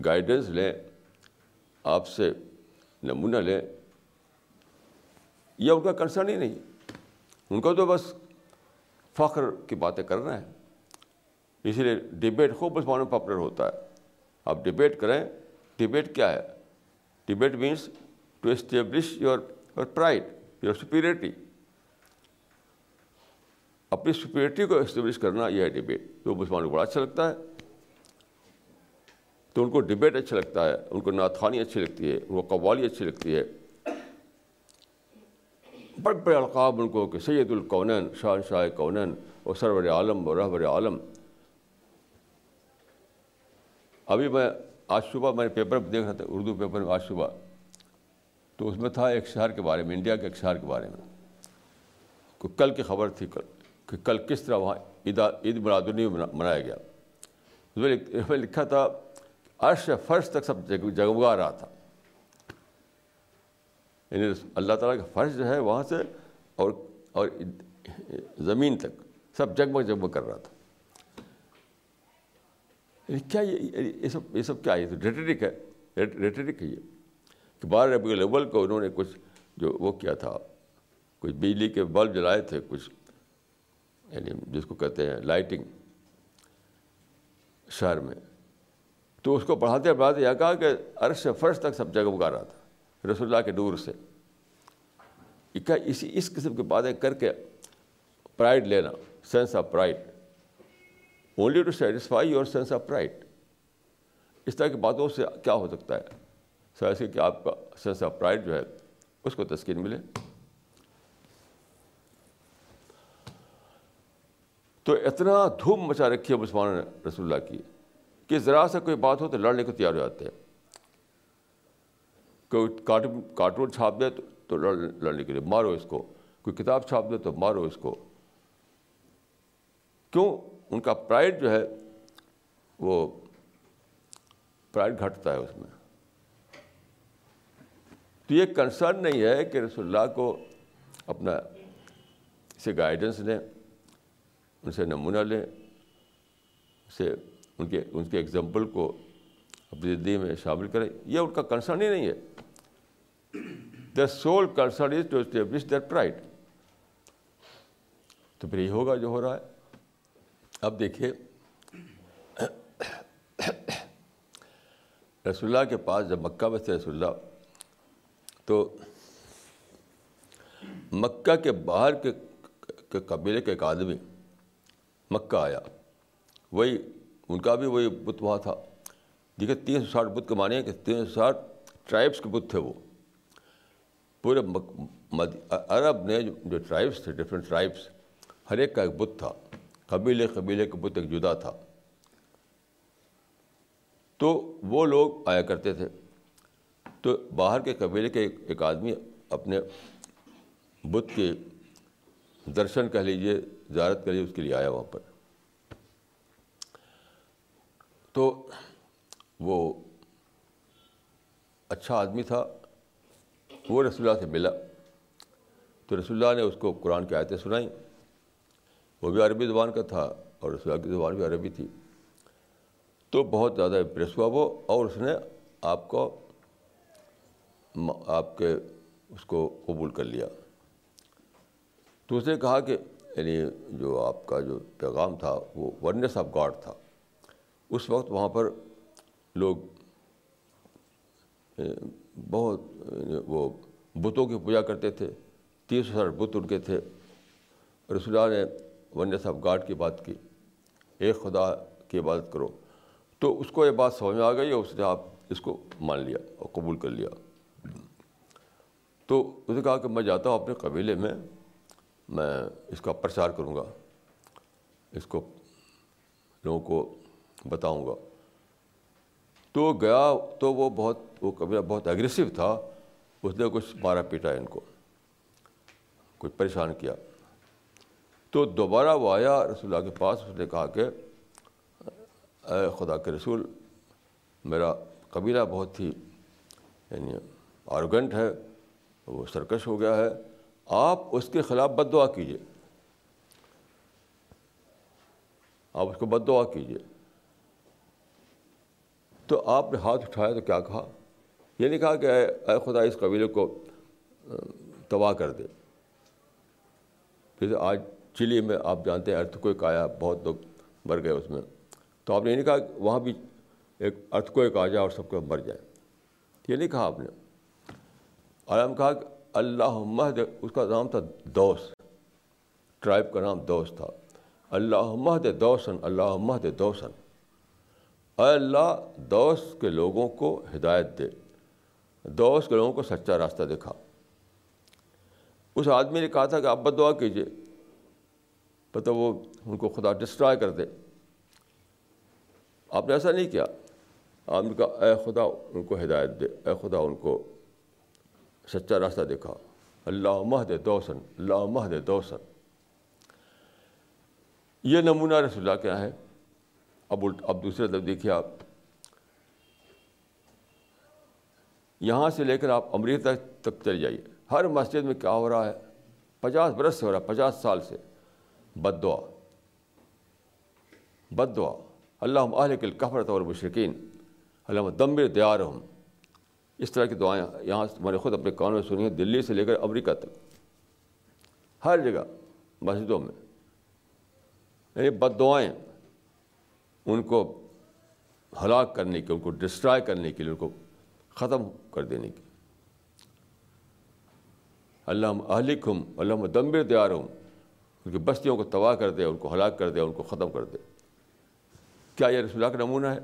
گائیڈنس لیں، آپ سے نمونہ لیں، یہ ان کا کنسرن ہی نہیں۔ ان کا تو بس فخر کی باتیں کرنا ہے۔ اسی لیے ڈبیٹ خوب مسلمانوں میں پاپولر ہوتا ہے۔ آپ ڈبیٹ کریں ڈبیٹ کیا ہے؟ Debate means to establish your your pride your superiority اپنی سپیریٹی کو اسٹیبلش کرنا یہ ہے ڈبیٹ جو مسلمانوں کو بڑا اچھا لگتا ہے تو ان کو ڈبیٹ اچھا لگتا ہے ان کو ناتھانی اچھی لگتی ہے ان کو قوالی اچھی لگتی ہے بڑے بڑے القاب ان کو کہ سید القونین شاہ شاہ کونین اور سرور عالم و رحبر عالم ابھی میں آج صبح میں پیپر دیکھ رہا تھا اردو پیپر میں آج صبح تو اس میں تھا ایک شہر کے بارے میں، انڈیا کے ایک شہر کے بارے میں۔ کل کی خبر تھی کل، کہ کل کس طرح وہاں عید عید میلادنی منایا گیا۔ اس میں لکھا تھا، عرش فرش تک سب جگمگا رہا تھا۔ یعنی اللہ تعالیٰ کا فرش جو ہے وہاں سے اور اور زمین تک سب جگمگ جگمگ کر رہا تھا۔ یعنی کیا یہ سب یہ سب کیا ہے؟ ریٹرک ہے۔ ریٹرک ہے یہ۔ کہ ربیع الاول کو انہوں نے کچھ جو وہ کیا تھا، کچھ بجلی کے بلب جلائے تھے، کچھ یعنی جس کو کہتے ہیں لائٹنگ شہر میں۔ تو اس کو پڑھاتے پڑھاتے یہ کہا کہ عرش فرش تک سب جگہ اگا رہا تھا، رسول اللہ کے دور سے۔ کیا اسی اس قسم کی باتیں کر کے پرائڈ لینا، sense of pride only to satisfy your sense of pride اس طرح کی باتوں سے کیا ہو سکتا ہے؟ سر کہ آپ کا سینس آف پرائڈ جو ہے اس کو تسکین ملے تو اتنا دھوم مچا رکھی ہے مسلمان نے رسول اللہ کی کہ ذرا سا کوئی بات ہو تو لڑنے کو تیار ہو جاتے ہیں کوئی کارٹون چھاپ دے تو لڑنے کے لیے مارو اس کو کوئی کتاب چھاپ دے تو مارو اس کو کیوں ان کا پرائڈ جو ہے وہ پرائڈ گھٹتا ہے اس میں تو یہ کنسرن نہیں ہے کہ رسول اللہ کو اپنا اسے گائیڈنس دیں، ان سے نمونہ لیں اسے ان کے ان کے ایگزامپل کو اپنی زندگی میں شامل کریں۔ یہ ان کا کنسرن ہی نہیں ہے۔ The sole concern is to establish their pride تو پھر یہ ہوگا جو ہو رہا ہے۔ اب دیکھیے، رسول اللہ کے پاس جب مکہ میں تھے، رسول اللہ تو مکہ کے باہر کے قبیلے کے ایک آدمی مکہ آیا۔ وہی، ان کا بھی وہی بت وہاں تھا۔ دیکھیے، تین سو ساٹھ بت کے مانے کہ تین سو ساٹھ ٹرائبس کے بت تھے وہ۔ پورے عرب نے جو ٹرائبس تھے ڈفرینٹ ٹرائبس ہر ایک کا ایک بت تھا۔ قبیلے قبیلے کے بت ایک جدا تھا۔ تو وہ لوگ آیا کرتے تھے۔ تو باہر کے قبیلے کے ایک آدمی اپنے بت کے درشن کہہ لیجیے زیارت کر لیجیے اس کے لیے آیا وہاں پر۔ تو وہ اچھا آدمی تھا، وہ رسول اللہ سے ملا۔ تو رسول اللہ نے اس کو قرآن کی آیتیں سنائیں۔ وہ بھی عربی زبان کا تھا اور رسول اللہ کی زبان بھی عربی تھی۔ تو بہت زیادہ امپریس ہوا وہ اور اس نے آپ کو آپ کے اس کو قبول کر لیا۔ تو اس نے کہا کہ یعنی جو آپ کا جو پیغام تھا وہ ورنیس آف گاڈ تھا۔ اس وقت وہاں پر لوگ بہت یعنی وہ بتوں کی پوجا کرتے تھے۔ تیس ہزار بت ان کے تھے۔ رسول اللہ نے ونیس آف گاڈ کی بات کی۔ ایک خدا کی عبادت کرو۔ تو اس کو یہ بات سمجھ میں آ گئی اور اس نے آپ اس کو مان لیا اور قبول کر لیا۔ تو اس نے کہا کہ میں جاتا ہوں اپنے قبیلے میں میں اس کا پرچار کروں گا، اس کو لوگوں کو بتاؤں گا۔ تو گیا، تو وہ بہت، وہ قبیلہ بہت ایگریسو تھا، اس نے کچھ مارا پیٹا ان کو، کچھ پریشان کیا۔ تو دوبارہ وہ آیا، رسول اللہ کے پاس، اس نے کہا کہ، اے خدا کے رسول، میرا قبیلہ بہت ہی یعنی آرگنٹ ہے وہ سرکش ہو گیا ہے۔ آپ اس کے خلاف بد دعا کیجیے آپ اس کو بد دعا کیجیے تو آپ نے ہاتھ اٹھایا تو کیا کہا؟ یہ نہیں کہا کہ اے خدا اس قبیلے کو تباہ کر دے۔ جیسے آج چلی میں آپ جانتے ہیں ارتھ کوئک آیا، بہت لوگ مر گئے اس میں۔ تو آپ نے یہ نہیں کہا وہاں بھی ایک ارتھ کوئک آ جائے اور سب کو مر جائے۔ یہ نہیں کہا آپ نے۔ اور ہم کہا کہ اللہ مہد اس کا نام تھا دوس ٹرائب کا نام دوست تھا۔ اللہ مہد دوسن اللہ مہد دوسن اے اللہ، دوست کے لوگوں کو ہدایت دے۔ دوست کے لوگوں کو سچا راستہ دکھا۔ اس آدمی نے کہا تھا کہ آپ بد دعا کیجیے پتہ وہ ان کو خدا ڈسٹرائے کر دے۔ آپ نے ایسا نہیں کیا۔ آپ نے کہا، اے خدا، ان کو ہدایت دے، اے خدا، ان کو سچا راستہ دیکھا۔ اللہ مہد دوسن اللہ مہد دوسن۔ یہ نمونہ رسول اللہ کیا ہے۔ اب اب دوسرے طرف دیکھیے آپ۔ یہاں سے لے کر آپ امریکہ تک چلے جائیے۔ ہر مسجد میں کیا ہو رہا ہے؟ پچاس برس سے ہو رہا ہے، پچاس سال سے۔ بد دعا۔ بد دعا۔ اللہ اہل کل کفرت اور مشرقین علامہ دمبر دیار ہوں اس طرح کی دعائیں یہاں میں نے خود اپنے کانوں میں سنی ہیں، دلی سے لے کر امریکہ تک۔ ہر جگہ، مسجدوں میں۔ یعنی بد دعائیں ان کو ہلاک کرنے کی ان کو ڈسٹرائے کرنے کے لیے، ان کو ختم کر دینے کی اللہ اہلک ہوں اللہ دمبر دیار ہوں ان کی بستیوں کو تباہ کر دے، ان کو ہلاک کر دے، ان کو ختم کر دے۔ کیا یہ رسول اللہ کا نمونہ ہے؟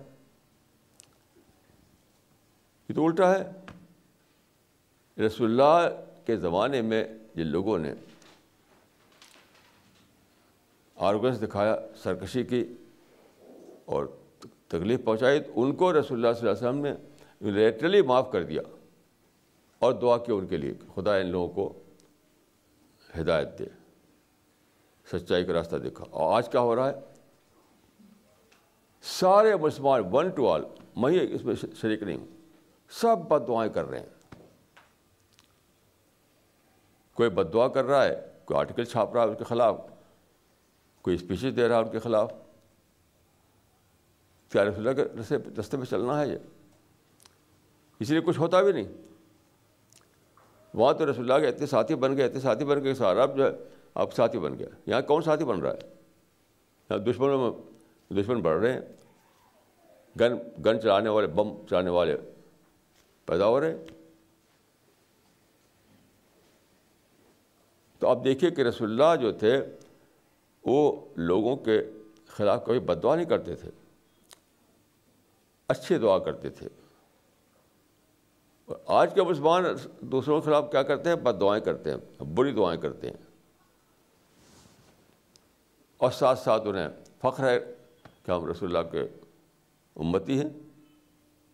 یہ تو الٹا ہے۔ رسول اللہ کے زمانے میں جن لوگوں نے آرگنس دکھایا، سرکشی کی اور تکلیف پہنچائی، تو ان کو رسول اللہ صلی اللہ علیہ وسلم نے لیٹرلی معاف کر دیا اور دعا کی ان کے لیے خدا ان لوگوں کو ہدایت دے۔ سچائی کا راستہ دیکھا۔ اور آج کیا ہو رہا ہے؟ سارے مسلمان ون ٹو آل میں اس میں شریک نہیں ہوں۔ سب بد دعائیں کر رہے ہیں۔ کوئی بد دعا کر رہا ہے، کوئی آرٹیکل چھاپ رہا ہے اس کے خلاف، کوئی اسپیچز دے رہا ہے ان کے خلاف۔ کیا رسول کے رستے رستے پہ چلنا ہے یہ۔ اس لیے کچھ ہوتا بھی نہیں۔ وہاں تو رسول اللہ کے اتنے ساتھی بن گئے، اتنے ساتھی بن گئے سارا جو ہے آپ ساتھی بن گیا۔ یہاں کون ساتھی بن رہا ہے؟ یہاں دشمنوں میں دشمن بڑھ رہے ہیں۔ گن گن چلانے والے، بم چلانے والے پیدا ہو رہے ہیں۔ تو آپ دیکھیے کہ رسول اللہ جو تھے، وہ لوگوں کے خلاف کبھی بد دعا نہیں کرتے تھے۔ اچھی دعا کرتے تھے۔ اور آج کے مسلمان دوسروں کے خلاف کیا کرتے ہیں؟ بد دعائیں کرتے ہیں، بری دعائیں کرتے ہیں۔ اور ساتھ ساتھ انہیں فخر ہے کہ ہم رسول اللہ کے امتی ہیں۔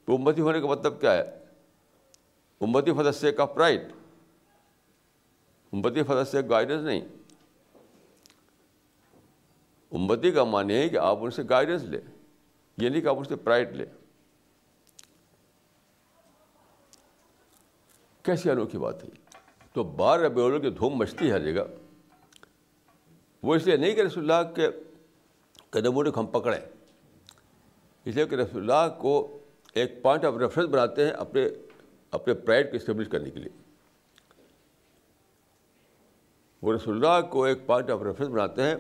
تو امتی ہونے کا مطلب کیا ہے؟ امتی فدسے کا پرائٹ امتی فدسے گائیڈنس نہیں۔ امتی کا معنی ہے کہ آپ ان سے گائیڈنس لیں، یہ نہیں کہ آپ ان سے پرائٹ لیں۔ کیسی انوکھی بات ہے تو بار ربیع کی دھوم مچتی ہے ہر جگہ۔ وہ اس لیے نہیں کہ رسول اللہ کے قدموں کو ہم پکڑیں۔ اس لیے کہ رسول اللہ کو ایک پوائنٹ آف ریفرنس بناتے ہیں اپنے اپنے پرائڈ کو اسٹیبلش کرنے کے لیے۔ وہ رسول اللہ کو ایک پوائنٹ آف ریفرنس بناتے ہیں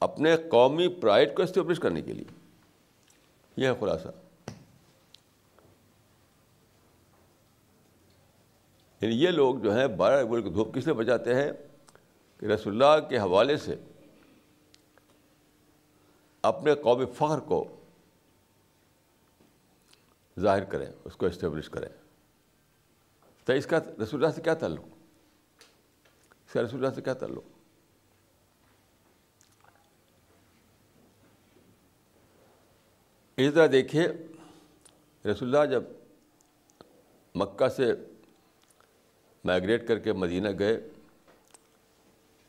اپنے قومی پرائڈ کو اسٹیبلش کرنے کے لیے۔ یہ ہے خلاصہ۔ یعنی یہ لوگ جو ہیں بارہ اکبر کی دھوپ کس لیے بچاتے ہیں؟ کہ رسول اللہ کے حوالے سے اپنے قومی فخر کو ظاہر کریں، اس کو اسٹیبلش کریں۔ تو اس کا رسول اللہ سے کیا تعلق اس کا رسول اللہ سے کیا تعلق اس طرح دیکھیے رسول اللہ جب مکہ سے مائگریٹ کر کے مدینہ گئے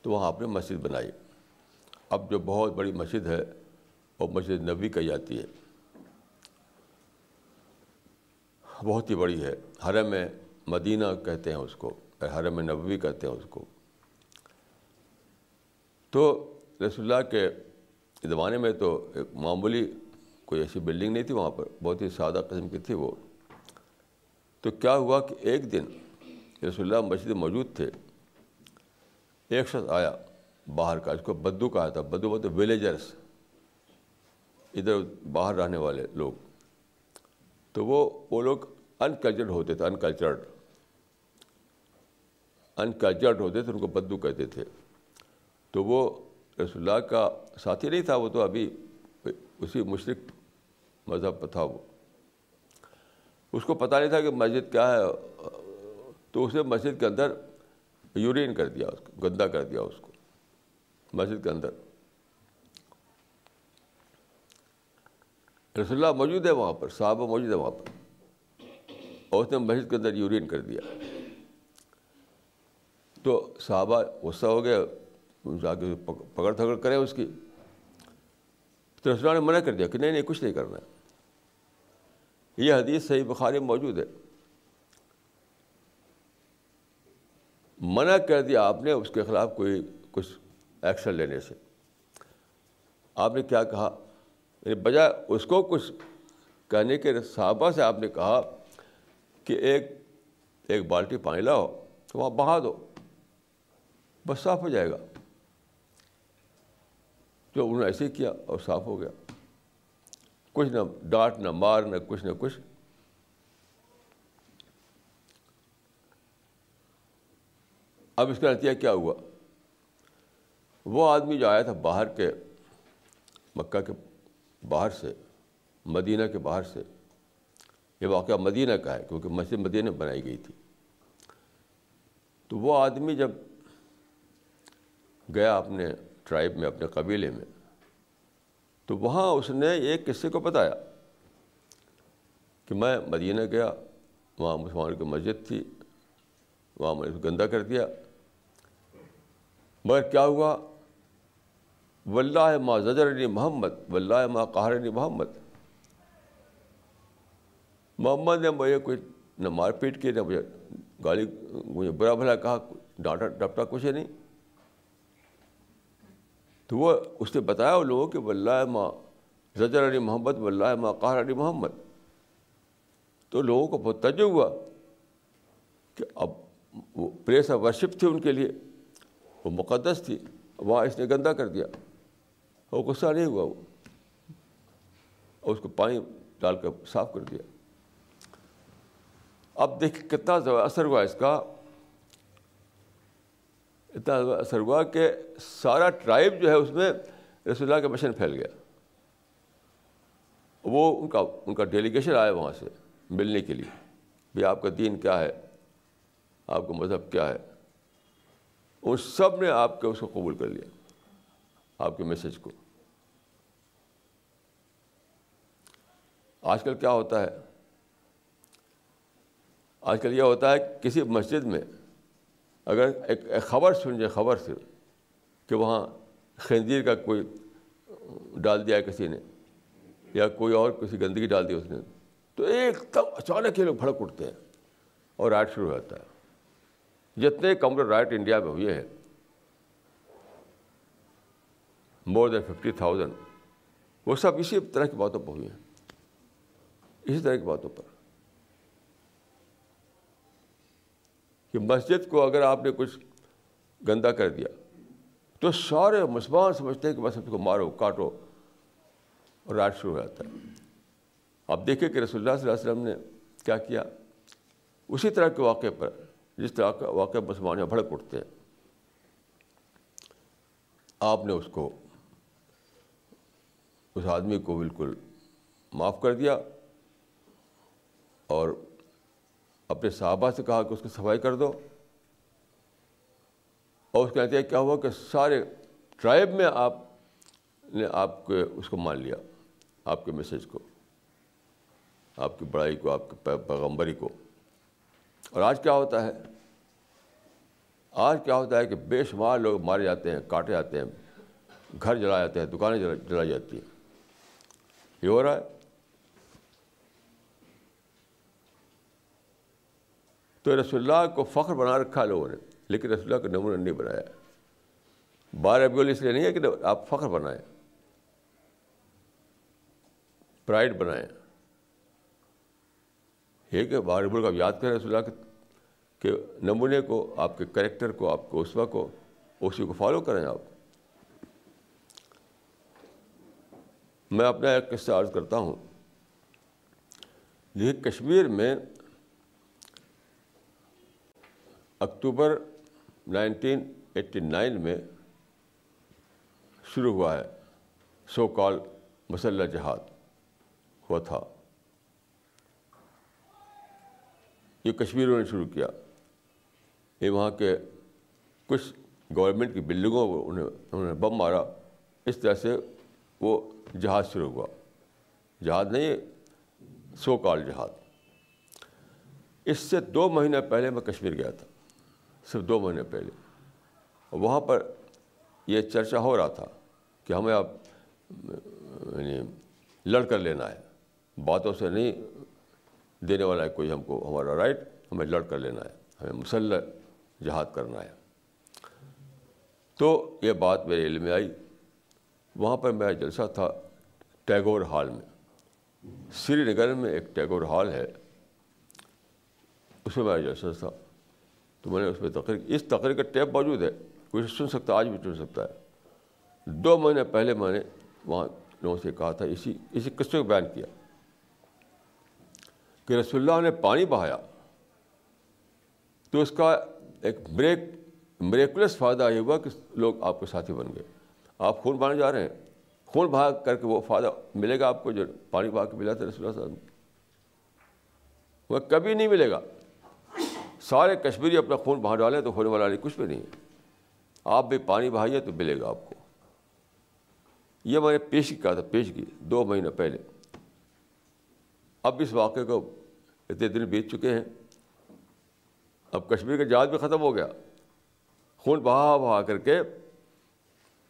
تو وہاں آپ نے مسجد بنائی اب جو بہت بڑی مسجد ہے وہ مسجد نبی کہی جاتی ہے بہت ہی بڑی ہے حرم میں مدینہ کہتے ہیں اس کو، حرم نبوی کہتے ہیں اس کو۔ تو رسول اللہ کے زمانے میں تو ایک معمولی کوئی ایسی بلڈنگ نہیں تھی وہاں پر، بہت ہی سادہ قسم کی تھی وہ۔ تو کیا ہوا کہ ایک دن رسول اللہ مسجد موجود تھے۔ ایک شخص آیا باہر کا، اس کو بدو کہا تھا، بدو بولتے ولیجرس ادھر باہر رہنے والے لوگ۔ تو وہ وہ لوگ انکلچرڈ ہوتے تھے انکلچرڈ انکلچرڈ ہوتے تھے، ان کو بدو کہتے تھے. تو وہ رسول اللہ کا ساتھی نہیں تھا وہ تو ابھی اسی مشرق مذہب پہ تھا وہ. اس کو پتہ نہیں تھا کہ مسجد کیا ہے، تو اسے مسجد کے اندر یورین کر دیا اس کو گندا کر دیا اس کو، مسجد کے اندر. رسول اللہ موجود ہے وہاں پر، صحابہ موجود ہے وہاں پر. اور اس نے مسجد کے اندر یورین کر دیا۔ تو صحابہ غصہ ہو گیا جا کے پکڑ تھکڑ کرے اس کی۔ تو رسول اللہ نے منع کر دیا کہ نہیں نہیں، کچھ نہیں کرنا۔ یہ حدیث صحیح بخاری موجود ہے۔ منع کر دیا آپ نے، اس کے خلاف کوئی، کچھ ایکشن لینے سے۔ آپ نے کیا کہا؟ یعنی بجائے اس کو کچھ کہنے کے صحابہ سے آپ نے کہا کہ ایک ایک بالٹی پانی لاؤ تو وہاں بہا دو، بس صاف ہو جائے گا۔ تو انہوں نے ایسے ہی کیا اور صاف ہو گیا۔ کچھ نہ ڈانٹ، نہ مار، نہ کچھ نہ کچھ۔ اب اس کا نتیجہ کیا ہوا؟ وہ آدمی جو آیا تھا باہر کے مکہ کے باہر سے، مدینہ کے باہر سے یہ واقعہ مدینہ کا ہے کیونکہ مسجد مدینہ بنائی گئی تھی۔ تو وہ آدمی جب گیا اپنے ٹرائب میں، اپنے قبیلے میں، تو وہاں اس نے ایک قصے کو بتایا کہ میں مدینہ گیا، وہاں مسلمانوں کی مسجد تھی، وہاں میں گندہ کر دیا۔ مگر کیا ہوا؟ واللہ ما زجرنی محمد، واللہ ما قہرنی محمد۔ محمد نے مجھے کوئی نہ مار پیٹ کی، نہ مجھے گالی، مجھے برا بھلا کہا، ڈانٹا ڈپٹا کچھ نہیں۔ تو وہ اس نے بتایا وہ لوگوں کہ واللہ ماں زجر علی محمد، واللہ ماں قہر علی محمد۔ تو لوگوں کو بہت تجو ہوا کہ اب وہ پریس آف ورشپ تھی ان کے لیے۔ وہ مقدس تھی وہاں اس نے گندا کر دیا۔ وہ غصہ نہیں ہوا وہ۔ اور اس کو پانی ڈال کر صاف کر دیا۔ اب دیکھ کتنا اثر ہوا اس کا۔ اتنا اثر ہوا کہ سارا ٹرائب جو ہے اس میں رسول اللہ کا مشن پھیل گیا۔ وہ ان کا ان کا ڈیلیگیشن آیا وہاں سے ملنے کے لیے۔ بھی آپ کا دین کیا ہے؟ آپ کا مذہب کیا ہے؟ ان سب نے آپ کے اس کو قبول کر لیا، آپ کے میسج کو۔ آج کل کیا ہوتا ہے؟ آج کل یہ ہوتا ہے کسی مسجد میں اگر ایک خبر سن جائے، خبر سے کہ وہاں خنزیر کا کوئی ڈال دیا ہے کسی نے یا کوئی اور کسی گندگی ڈال دی اس نے، تو ایک دم اچانک یہ لوگ بھڑک اٹھتے ہیں اور رائٹ شروع ہو جاتا ہے۔ جتنے کمر رائٹ انڈیا میں ہوئے ہیں مور دین ففٹی تھاؤزینڈ وہ سب اسی طرح کی باتوں پر ہوئی ہیں۔ اسی طرح کی باتوں پر۔ کہ مسجد کو اگر آپ نے کچھ گندا کر دیا، تو سارے مسلمان سمجھتے ہیں کہ بس اس کو مارو، کاٹو، اور راج شروع ہو جاتا ہے۔ آپ دیکھیں کہ رسول اللہ صلی اللہ علیہ وسلم نے کیا کیا؟ اسی طرح کے واقعے پر، جس طرح کا واقعہ مسلمان بھڑک اٹھتے ہیں۔ آپ نے اس کو، اس آدمی کو بالکل معاف کر دیا اور اپنے صحابہ سے کہا کہ اس کی صفائی کر دو۔ اور اس کہتے ہیں، کیا ہوا کہ سارے ٹرائب میں آپ نے آپ کے، اس کو مان لیا، آپ کے میسج کو، آپ کی بڑائی کو، آپ کے پیغمبری کو۔ اور آج کیا ہوتا ہے؟ آج کیا ہوتا ہے کہ بے شمار لوگ مارے جاتے ہیں، کاٹے جاتے ہیں، گھر جلائے جاتے ہیں دکانیں جلائی جاتی ہیں۔ یہ ہو رہا ہے؟ تو رسول اللہ کو فخر بنا رکھا لوگوں نے، لیکن رسول اللہ کو نمونہ نہیں بنایا۔ بار ابھی اس لیے نہیں ہے کہ آپ فخر بنائیں۔ پرائڈ بنائیں۔ یہ کہ بار ابول کا یاد کریں رسول اللہ کے نمونے کو، آپ کے کریکٹر کو، آپ کے اسوا کو، اسی کو فالو کریں آپ۔ میں اپنا ایک قصہ عرض کرتا ہوں۔ لیکن کشمیر میں اکتوبر نائنٹین ایٹی نائن میں شروع ہوا ہے، سو کال مسلح جہاد ہوا تھا۔ یہ کشمیروں نے شروع کیا۔ یہ وہاں کے کچھ گورنمنٹ کی بلڈنگوں کو انہیں انہوں نے بم مارا۔ اس طرح سے وہ جہاد شروع ہوا۔ جہاد نہیں، سو کال جہاد۔ اس سے دو مہینے پہلے میں کشمیر گیا تھا۔ صرف دو مہینے پہلے۔ وہاں پر یہ چرچا ہو رہا تھا کہ ہمیں اب یعنی لڑ کر لینا ہے۔ باتوں سے نہیں دینے والا ہے کوئی ہم کو، ہمارا رائٹ ہمیں لڑ کر لینا ہے۔ ہمیں مسلح جہاد کرنا ہے۔ تو یہ بات میرے علم میں آئی۔ وہاں پر میرا جلسہ تھا ٹیگور ہال میں۔ سری نگر میں ایک ٹیگور ہال ہے۔ اس میں میرا جلسہ تھا۔ تو میں نے اس میں تقریر اس تقریر کا ٹیپ موجود ہے۔ کوئی سن سکتا آج بھی سن سکتا ہے۔ دو مہینے پہلے میں نے وہاں لوگوں سے کہا تھا، اسی اسی قصے کو بیان کیا کہ رسول اللہ نے پانی بہایا۔ تو اس کا ایک بریک بریکلیس فائدہ یہ ہوا کہ لوگ آپ کے ساتھی بن گئے۔ آپ خون بہانے جا رہے ہیں۔ خون بہا کر کے وہ فائدہ ملے گا آپ کو جو پانی بہا کے ملا تھا رسول اللہ صاحب وہ کبھی نہیں ملے گا۔ سارے کشمیری اپنا خون بہا ڈالیں تو ہونے والا نہیں کچھ بھی نہیں ہے۔ آپ بھی پانی بہائیے تو ملے گا آپ کو۔ یہ میں نے پیش کیا تھا، پیش کی، دو مہینے پہلے۔ اب اس واقعے کو اتنے دن بیت چکے ہیں۔ اب کشمیر کا جہاز بھی ختم ہو گیا۔ خون بہا بہا کر کے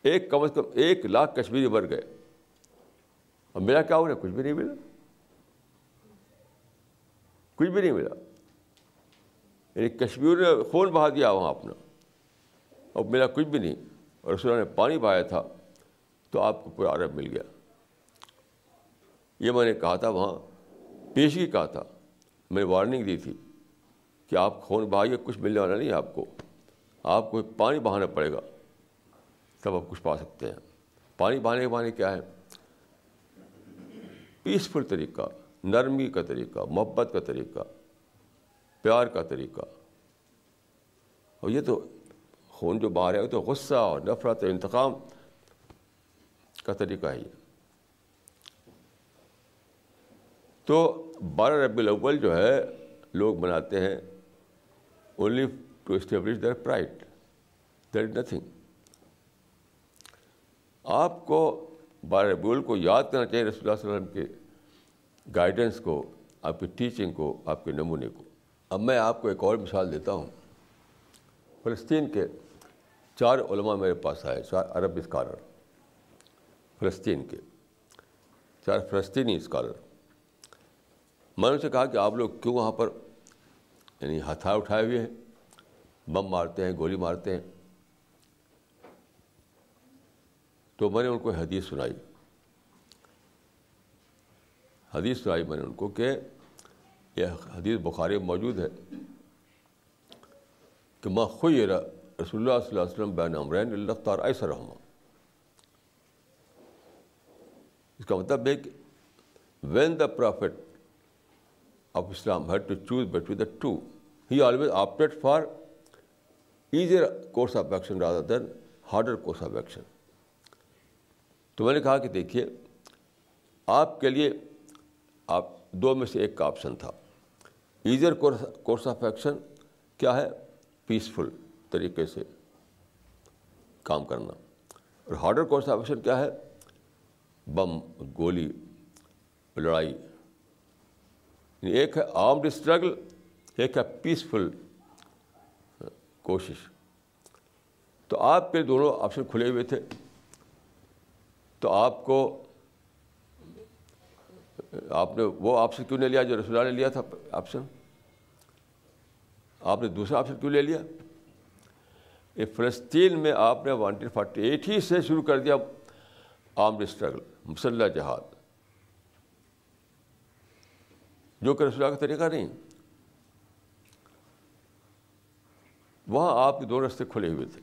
ایک کم از کم ایک لاکھ کشمیری مر گئے۔ اب میرا کیا انہیں؟ کچھ بھی نہیں ملا۔ کچھ بھی نہیں ملا۔ یعنی کشمیر نے خون بہا دیا وہاں اپنا۔ اور میرا کچھ بھی نہیں، اور اس نے پانی بہایا تھا تو آپ کو پورا عرب مل گیا۔ یہ میں نے کہا تھا وہاں پیشگی کہا تھا۔ میں نے وارننگ دی تھی کہ آپ خون بہائیے، کچھ ملنے والا نہیں آپ کو۔ آپ کو پانی بہانا پڑے گا۔ تب آپ کچھ پا سکتے ہیں۔ پانی بہانے کے معنی کیا ہے؟ پیسفل طریقہ، نرمی کا طریقہ، محبت کا طریقہ۔ پیار کا طریقہ۔ اور یہ تو خون جو باہر ہے تو غصہ اور نفرت انتقام کا طریقہ ہے۔ یہ تو بارہ ربی الاول جو ہے، لوگ مناتے ہیں only to establish their pride there is nothing آپ کو بارہ ربی الاول کو یاد کرنا چاہیے، رسول اللہ علیہ وسلم کے گائیڈنس کو، آپ کی ٹیچنگ کو، آپ کے نمونے کو۔ اب میں آپ کو ایک اور مثال دیتا ہوں۔ فلسطین کے چار علماء میرے پاس آئے، چار عرب اسکالر۔ فلسطین کے چار فلسطینی اسکالر۔ میں نے ان سے کہا کہ آپ لوگ کیوں وہاں پر یعنی ہتھیار اٹھائے ہوئے ہیں، بم مارتے ہیں، گولی مارتے ہیں۔ تو میں نے ان کو حدیث سنائی۔ حدیث سنائی میں نے ان کو کہ یہ حدیث بخاری موجود ہے کہ میں خوئی رسول اللہ صلی اللہ علیہ وسلم بین امرین اللہ تار ایسا رحمٰ اس کا مطلب ہے کہ when the prophet of Islam had to choose between the two he always opted for easier course of action rather than harder course of action تو میں نے کہا کہ دیکھیے، آپ کے لیے آپ دو میں سے ایک کا آپشن تھا۔ ایزیئر کورس آف ایکشن کیا ہے پیسفل طریقے سے کام کرنا. اور ہارڈر کورس آف ایکشن کیا ہے بم گولی، لڑائی. یعنی ایک ہے آرمڈ اسٹرگل ایک ہے پیسفل کوشش. تو آپ کے دونوں آپشن کھلے ہوئے تھے. تو آپ کو آپ نے وہ آپشن کیوں نہیں لیا جو رسول نے لیا تھا آپشن آپ نے دوسرا آپشن کیوں لے لیا؟ یہ فلسطین میں آپ نے نائنٹین فورٹی ایٹ ہی سے شروع کر دیا آرمڈ اسٹرگل، مسلح جہاد۔ جو کہ رسول کا طریقہ نہیں۔ وہاں آپ کے دو رستے کھلے ہوئے تھے۔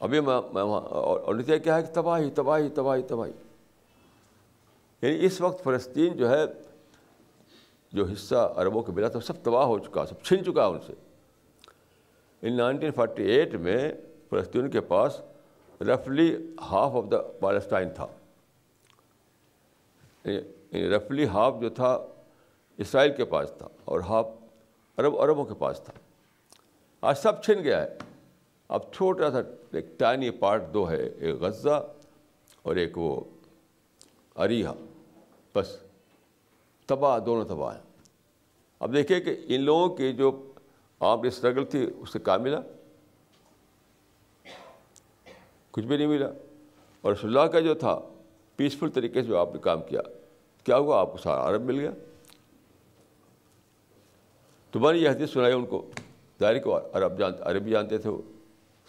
ابھی میں وہاں اور نتیجہ کیا ہے کہ تباہی تباہی تباہی تباہی۔ یعنی اس وقت فلسطین جو ہے، جو حصہ عربوں کے ملا تھا، سب تباہ ہو چکا، سب چھن چکا ان سے۔ ان نائنٹین فورٹی ایٹ میں فلسطین کے پاس رفلی ہاف آف دا پالسٹائن تھا۔ یعنی رفلی ہاف جو تھا، اسرائیل کے پاس تھا اور ہاف عرب، عربوں کے پاس تھا۔ آج سب چھن گیا ہے۔ اب چھوٹا سا ایک ٹائنی پارٹ دو ہے، ایک غزہ اور ایک وہ اریحا بس، تباہ، دونوں تباہ ہیں۔ اب دیکھیے کہ ان لوگوں کی جو آپ نے اسٹرگل تھی، اس سے کیا ملا؟ کچھ بھی نہیں ملا۔ اور رسول اللہ کا جو تھا پیسفل طریقے سے جو آپ نے کام کیا کیا ہوا؟ آپ کو سارا عرب مل گیا۔ تمہاری یہ حدیث سنائی ان کو۔ ظاہر کو عرب جان، عربی جانتے تھے وہ۔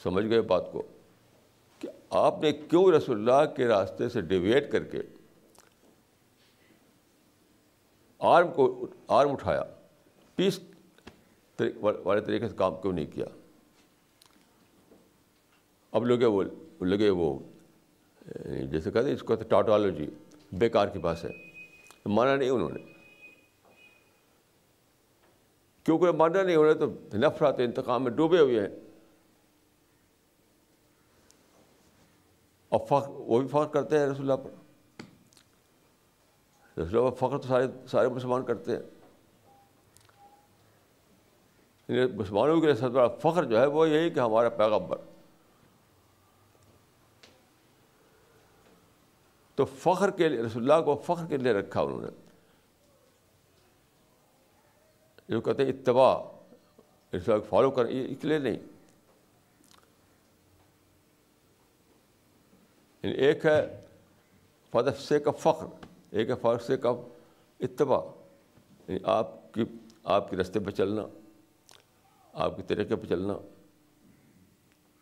سمجھ گئے بات کو کہ آپ نے کیوں رسول اللہ کے راستے سے ڈیویٹ کر کے آرم کو آرم اٹھایا۔ پیس والے طریقے سے کام کیوں نہیں کیا؟ اب لوگ وہ، لگے وہ، جیسے کہتے ہیں، اس کو ٹاٹالوجی، بیکار کے پاس ہے۔ مانا نہیں انہوں نے۔ کیونکہ مانا نہیں ہو رہے تو نفرت، انتقام میں ڈوبے ہوئے ہیں۔ اور فخر، وہ بھی فخر کرتے ہیں رسول اللہ پر۔ رسول اللہ پر فخر تو سارے سارے مسلمان کرتے ہیں۔ یعنی مسلمانوں کے لیے سب سے بڑا فخر جو ہے وہ یہی کہ ہمارا پیغمبر۔ تو فخر کے لیے رسول اللہ کو فخر کے لیے رکھا انہوں نے۔ جو کہتے ہیں اتباع۔ رسول اللہ کو فالو کر اس لیے نہیں۔ یعنی ایک ہے فدف سے کا فخر۔ ایک ہے فخر سے کا اتباع یعنی آپ کی، آپ کے رستے پہ چلنا، آپ کے طریقے پہ چلنا،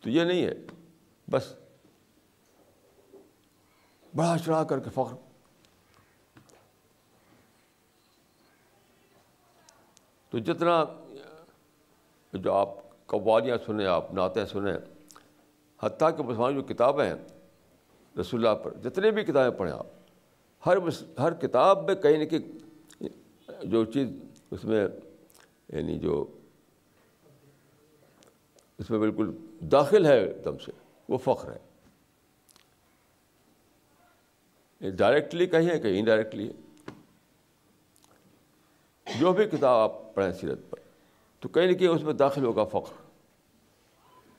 تو یہ نہیں ہے، بس بڑا چڑھا کر کے فخر۔ تو جتنا جو آپ قوالیاں سنیں، آپ نعتیں سنیں، حتیٰ کہ مسلمان جو کتابیں ہیں، رسول اللہ پر، جتنے بھی کتابیں پڑھیں آپ ہر ہر کتاب میں کہیں نہ کہیں جو چیز اس میں یعنی جو اس میں بالکل داخل ہے ایک دم سے، وہ فخر ہے۔ ڈائریکٹلی کہیں ہے کہ انڈائریکٹلی ہے۔ جو بھی کتاب آپ پڑھیں سیرت پر، تو کہیں نہ کہیں اس میں داخل ہوگا فخر۔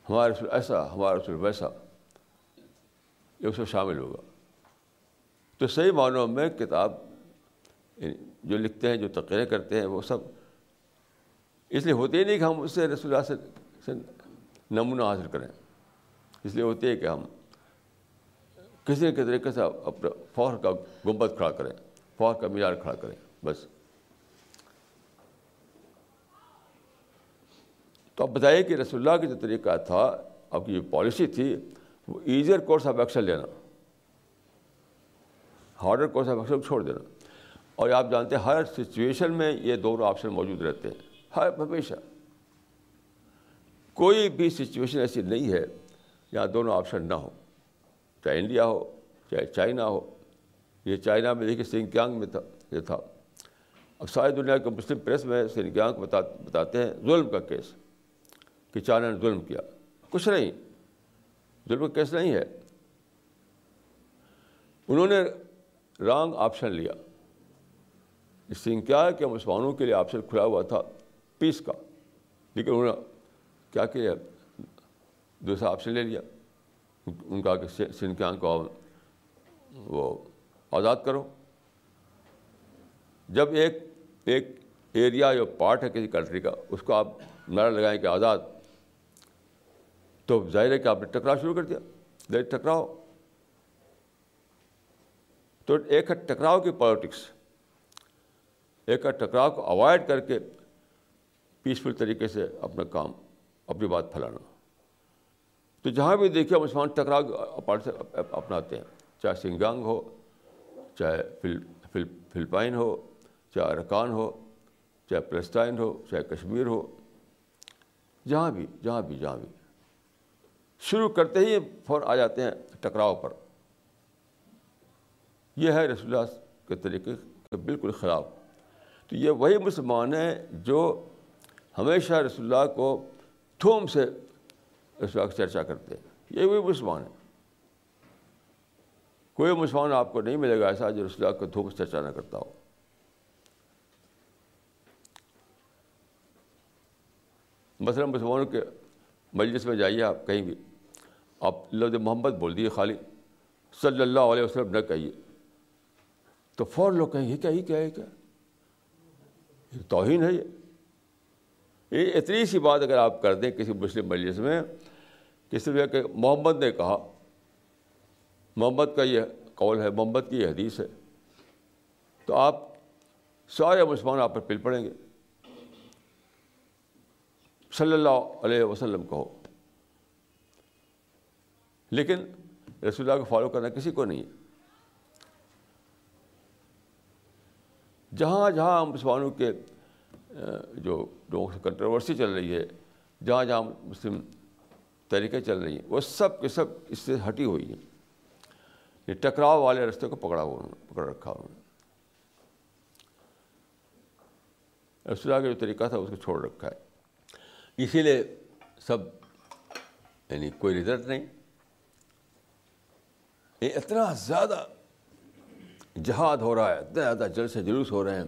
ہمارے رسول ایسا ہمارا رسول ویسا، یہ اس میں شامل ہوگا۔ تو صحیح معنوں میں کتاب یعنی جو لکھتے ہیں، جو تقریر کرتے ہیں، وہ سب۔ اس لیے ہوتے ہی نہیں کہ ہم اس سے رسول اللہ سے نمونہ حاصل کریں۔ اس لیے ہوتی ہے کہ ہم کسی کے طریقے سے اپنا فخر کا گنبد کھڑا کریں، فخر کا معیار کھڑا کریں، بس۔ تو اب بتائیے کہ رسول اللہ کا جو طریقہ تھا، آپ کی جو پالیسی تھی، وہ ایزیئر کورس آف ایکشن لینا۔ ہارڈر کورس آف ایکشن چھوڑ دینا اور آپ جانتے ہیں ہر سچویشن میں یہ دونوں آپشن موجود رہتے ہیں ہر ہمیشہ کوئی بھی سچویشن ایسی نہیں ہے جہاں دونوں آپشن نہ ہو چاہے انڈیا ہو چاہے چائنا ہو یہ چائنا میں دیکھیے سنکیانگ میں تھا یہ تھا اب ساری دنیا کے مسلم پریس میں سنکیانگ بتا بتاتے ہیں ظلم کا کیس کہ چائنا نے ظلم کیا کچھ نہیں ظلم کا کیس نہیں ہے انہوں نے رانگ آپشن لیا۔ سنکیا کہ مسلمانوں کے لیے آپشن کھلا ہوا تھا پیس کا، لیکن انہوں نے کیا کیا؟ دوسرا آپشن لے لیا۔ ان کا کہ سنکیانگ کو وہ آزاد کرو۔ جب ایک ایک ایریا جو پارٹ ہے کسی کنٹری کا، اس کو آپ نعرہ لگائیں کہ آزاد، تو ظاہر ہے کہ آپ نے ٹکراؤ شروع کر دیا۔ ٹکراؤ۔ تو ایک ہے ٹکراؤ کی پالیٹکس ایک ہے ٹکراؤ کو اوائڈ کر کے پیسفل طریقے سے اپنا کام، اپنی بات پھیلانا۔ تو جہاں بھی دیکھیے مسلمان ٹکراؤ اپناتے ہیں، چاہے سنگانگ ہو، چاہے فل فل، فلپائن ہو، چاہے ارکان ہو، چاہے پلسٹائن ہو، چاہے کشمیر ہو، جہاں بھی جہاں بھی جہاں بھی۔ شروع کرتے ہی فور آ جاتے ہیں ٹکراؤ پر۔ یہ ہے رسول اللہ کے طریقے کے بالکل خلاف۔ تو یہ وہی مسلمان ہیں جو ہمیشہ رسول اللہ کو تھوم سے اس وقت چرچا کرتے ہیں۔ یہ وہی مسلمان ہے کوئی مسلمان آپ کو نہیں ملے گا ایسا جو رسول اللہ کو تھوم سے چرچا نہ کرتا ہو۔ مثلاً مسلمانوں کے مجلس میں جائیے آپ کہیں بھی۔ آپ لفظ محمد بول دیے خالی۔ صلی اللہ علیہ وسلم نہ کہیے۔ تو فوراً لوگ کہیں گے کیا ہی کیا ہے کیا؟ یہ توہین ہے یہ۔ یہ اتنی سی بات اگر آپ کر دیں کسی مسلم مجلس میں، کسی بھی کہ محمد نے کہا، محمد کا یہ قول ہے، محمد کی یہ حدیث ہے، تو آپ سارے مسلمان آپ پر پل پڑیں گے۔ صلی اللہ علیہ وسلم کہو۔ لیکن رسول اللہ کو فالو کرنا کسی کو نہیں ہے۔ جہاں جہاں مسلمانوں کے جو لوگوں سے کنٹروورسی چل رہی ہے، جہاں جہاں مسلم طریقے چل رہی ہیں، وہ سب کے سب اس سے ہٹی ہوئی ہیں۔ یہ ٹکراؤ والے رستے کو پکڑا ہوا، پکڑ رکھا انہوں نے۔ رسول کا جو طریقہ تھا، اس کو چھوڑ رکھا ہے۔ اسی لیے سب یعنی کوئی رزلٹ نہیں۔ یہ اتنا زیادہ جہاد ہو رہا ہے اتنا زیادہ جل سے جلوس ہو رہے ہیں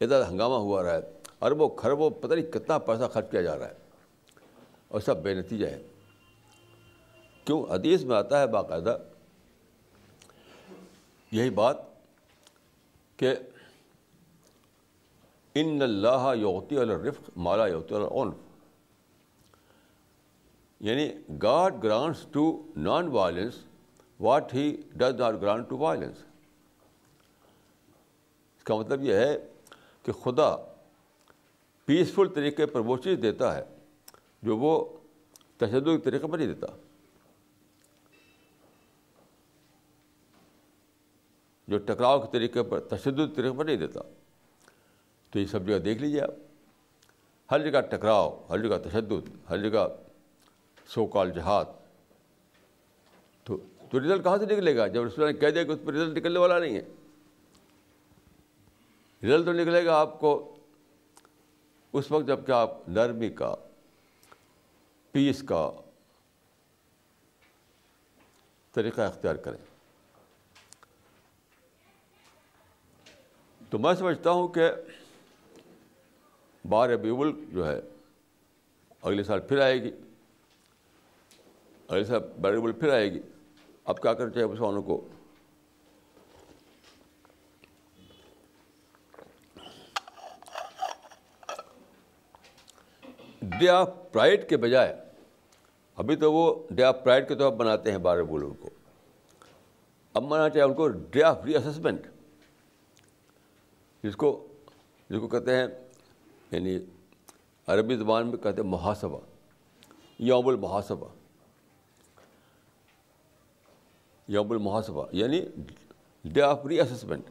اتنا ہنگامہ ہوا رہا ہے، اربوں خربوں پتہ نہیں کتنا پیسہ خرچ کیا جا رہا ہے۔ اور سب بے نتیجہ ہے کیوں؟ حدیث میں آتا ہے باقاعدہ یہی بات کہ ان اللہ یوتی الرفق مالا یوتی العنف۔ یعنی God grants to non violence what he does not grant to violence اس کا مطلب یہ ہے کہ خدا پیسفل طریقے پر وہ چیز دیتا ہے جو وہ تشدد کے طریقے پر نہیں دیتا۔ جو ٹکراؤ کے طریقے پر، تشدد طریقے پر نہیں دیتا۔ تو یہ سب جگہ دیکھ لیجیے آپ۔ ہر جگہ ٹکراؤ، ہر جگہ تشدد، ہر جگہ سو کال جہاد۔ تو تو رزلٹ کہاں سے نکلے گا؟ جب رسول نے کہہ دیا کہ اس پہ رزلٹ نکلنے والا نہیں ہے۔ رزلٹ تو نکلے گا آپ کو۔ اس وقت جبکہ آپ نرمی کا، پیس کا طریقہ اختیار کریں۔ تو میں سمجھتا ہوں کہ بار ربیع جو ہے، اگلے سال پھر آئے گی۔ اگلے سال بار ربیع پھر آئے گی۔ اب کیا کرنا چاہیے مسلمانوں کو؟ ڈے آف پرائڈ کے بجائے ابھی تو وہ ڈے آف پرائڈ کے طور پر بناتے ہیں بار ربیع کو۔ اب منانا چاہیے ان کو ڈے آف ری اسسمنٹ جس کو جس کو کہتے ہیں یعنی عربی زبان میں کہتے ہیں محاسبہ، یوم المحاسبہ۔ یوم المحاسبہ یعنی ڈے آف ری اسسمنٹ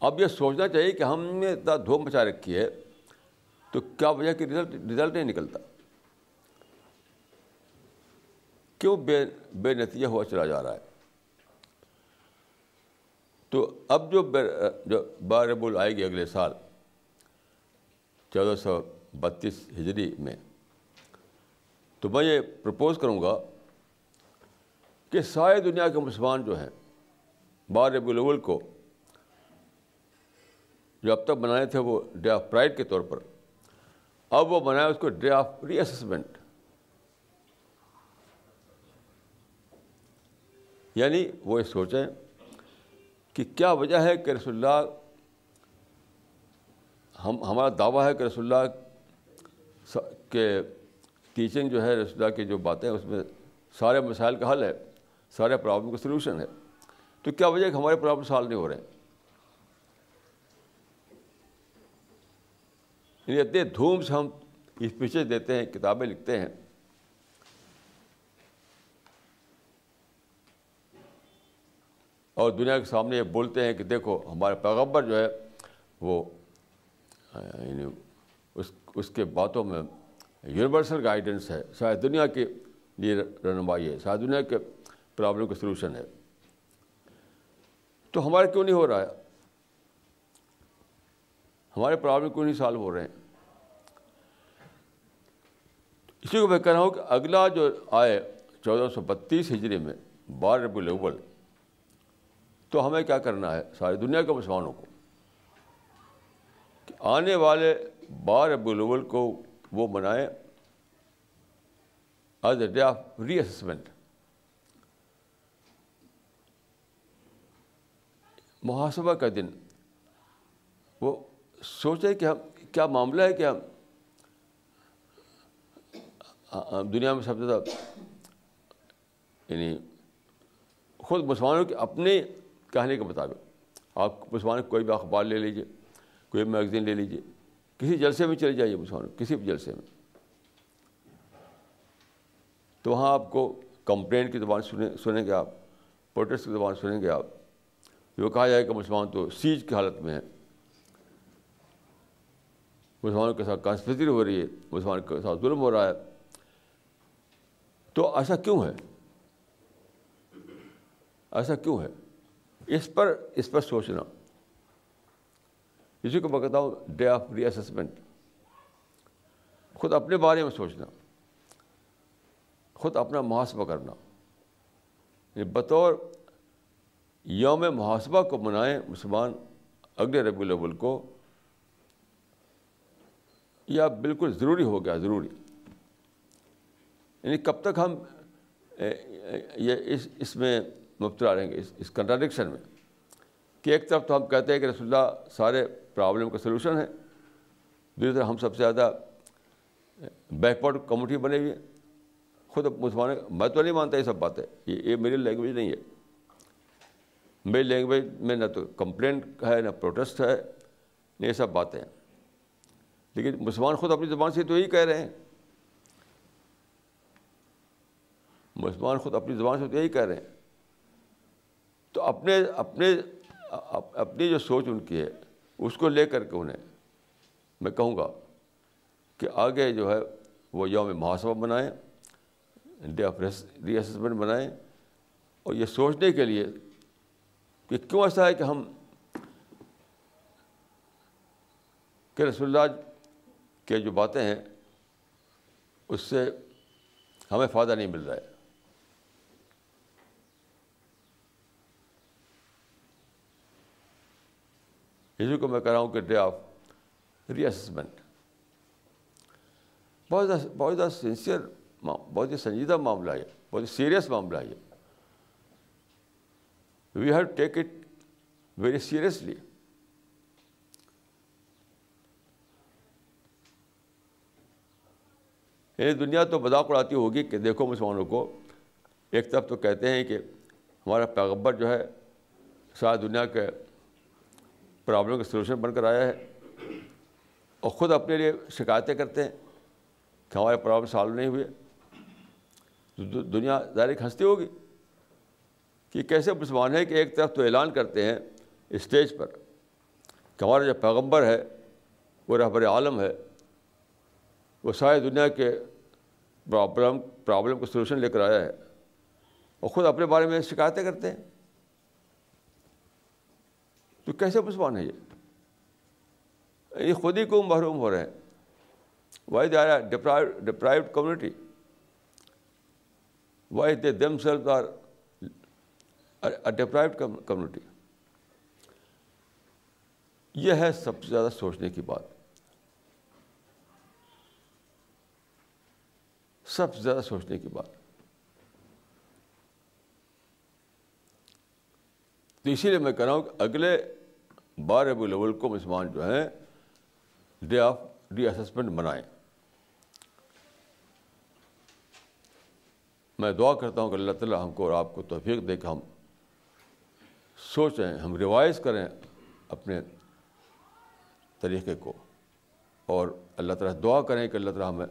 اب یہ سوچنا چاہیے کہ ہم نے اتنا دھوم مچا رکھی ہے تو کیا وجہ کہ رزلٹ رزلٹ نہیں نکلتا؟ کیوں بے بے نتیجہ ہوا چلا جا رہا ہے؟ تو اب جو جو باربل آئے گی اگلے سال، چودہ سو بتیس ہجری میں، تو میں یہ پرپوز کروں گا کہ ساری دنیا کے مسلمان جو ہیں، بار ربی الاول کو جو اب تک بنائے تھے وہ ڈے آف پرائڈ کے طور پر اب وہ بنائے اس کو ڈے آف ری اسسمنٹ یعنی وہ یہ سوچیں کہ کیا وجہ ہے کہ رسول اللہ، ہم، ہمارا دعویٰ ہے کہ رسول اللہ کے ٹیچنگ جو ہے، رسول اللہ کی جو باتیں اس میں سارے مسائل کا حل ہے، سارے پرابلم کا سلوشن ہے۔ تو کیا وجہ ہے کہ ہمارے پرابلم سالو نہیں ہو رہے؟ ہیں یعنی اتنے دھوم سے ہم اسپیچز دیتے ہیں، کتابیں لکھتے ہیں۔ اور دنیا کے سامنے یہ بولتے ہیں کہ دیکھو، ہمارے پیغبر جو ہے، وہ یعنی اس اس کے باتوں میں یونیورسل گائیڈنس ہے۔ شاید دنیا کے لیے رہنمائی ہے، شاید دنیا کے پرابلم کا سلوشن ہے۔ تو ہمارے کیوں نہیں ہو رہا ہے؟ ہمارے پرابلم کیوں نہیں سالو ہو رہے ہیں؟ اسی کو میں کہہ رہا ہوں کہ اگلا جو آئے چودہ سو بتیس ہجری میں بار ربی الاول، تو ہمیں کیا کرنا ہے؟ ساری دنیا کے مسلمانوں کو کہ آنے والے بار ربی الاول کو وہ منائیں۔ As a day of reassessment محاسبہ کا دن۔ وہ سوچے کہ ہم، کیا معاملہ ہے کہ ہم دنیا میں سب سے زیادہ یعنی خود مسلمانوں کے اپنے کہنے کے مطابق، آپ مسلمان کوئی بھی اخبار لے لیجیے کوئی میگزین لے لیجیے کسی جلسے میں چلے جائیے مسلمان کسی بھی جلسے میں۔ تو وہاں آپ کو کمپلین کی زبان سنیں سنیں گے آپ، پروٹیسٹ کی زبان سنیں گے آپ۔ جو کہا جائے کہ مسلمان تو سیج کی حالت میں ہے۔ مسلمانوں کے ساتھ کانسپری ہو رہی ہے، مسلمان کے ساتھ ظلم ہو رہا ہے۔ تو ایسا کیوں ہے؟ ایسا کیوں ہے؟ اس پر اس پر سوچنا۔ اسی کو میں کہتا ہوں ڈے آف ری اسسمنٹ خود اپنے بارے میں سوچنا۔ خود اپنا محاسبہ کرنا۔ یعنی بطور یوم محاسبہ کو منائیں مسلمان اگلے ربی الاول کو، یہ اب بالکل ضروری ہو گیا، ضروری۔ یعنی کب تک ہم یہ اس اس میں مبتلا رہیں گے، اس اس کنٹراڈکشن میں۔ کہ ایک طرف تو ہم کہتے ہیں کہ رسول اللہ سارے پرابلم کا سلوشن ہے دوسری طرف ہم سب سے زیادہ بیکورڈ کمیونٹی بنے ہوئی ہے خود مسلمان میں تو نہیں مانتا یہ سب باتیں، یہ یہ میری لینگویج نہیں ہے۔ میری لینگویج میں نہ تو کمپلینٹ ہے، نہ پروٹیسٹ ہے، نہ یہ سب باتیں لیکن مسلمان خود اپنی زبان سے تو یہی کہہ رہے ہیں۔ مسلمان خود اپنی زبان سے تو یہی کہہ رہے ہیں۔ تو اپنے اپنے، اپنی جو سوچ ان کی ہے، اس کو لے کر کے انہیں میں کہوں گا کہ آگے جو ہے وہ یوم محاسبہ بنائیں، ڈے آف ری اسسمنٹ بنائیں۔ اور یہ سوچنے کے لیے کہ کیوں ایسا ہے کہ ہم کہ رسول اللہ کے جو باتیں ہیں، اس سے ہمیں فائدہ نہیں مل رہا ہے۔ اسی کو میں کہہ رہا ہوں کہ ڈے آف ری اسسمنٹ بہت زیادہ بہت زیادہ سنسیئر بہت ہی سنجیدہ معاملہ ہے بہت ہی سیریس معاملہ ہے we have take it very seriously یعنی دنیا تو مذاق اڑاتی ہوگی کہ دیکھو مسلمانوں کو، ایک طرف تو کہتے ہیں کہ ہمارا پیغبر جو ہے ساری دنیا کے پرابلم کا سلوشن بن کر آیا ہے اور خود اپنے لیے شکایتیں کرتے ہیں کہ ہمارے پرابلم سالو نہیں ہوئے۔ دنیا ظاہر ہنستی ہوگی کہ کیسے مسلمان ہے کہ ایک طرف تو اعلان کرتے ہیں اسٹیج پر کہ ہمارا جو پیغمبر ہے، وہ رہبر عالم ہے، وہ ساری دنیا کے پرابلم پرابلم کو سلوشن لے کر آیا ہے اور خود اپنے بارے میں شکایتیں کرتے ہیں۔ تو کیسے مسلمان ہے؟ یہ یہ خود ہی کو محروم ہو رہے ہیں؟ Why they are deprived community why they themselves are deprived community یہ ہے سب سے زیادہ سوچنے کی بات۔ سب سے زیادہ سوچنے کی بات۔ تو اسی لیے میں کہہ رہا ہوں کہ اگلے بار ربی الاول کو مسلمان جو ہیں ڈے آف ری اسسمنٹ منائیں۔ میں دعا کرتا ہوں کہ اللہ تعالیٰ ہم کو اور آپ کو توفیق دے کہ ہم سوچیں، ہم ریوائز کریں اپنے طریقے کو۔ اور اللہ تعالیٰ دعا کریں کہ اللہ تعالیٰ ہمیں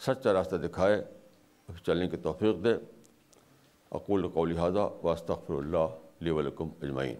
سچا راستہ دکھائے چلنے کی توفیق دے۔ اقول کو لہٰذا واسطر اللہ علیہ ولکم اجمعین۔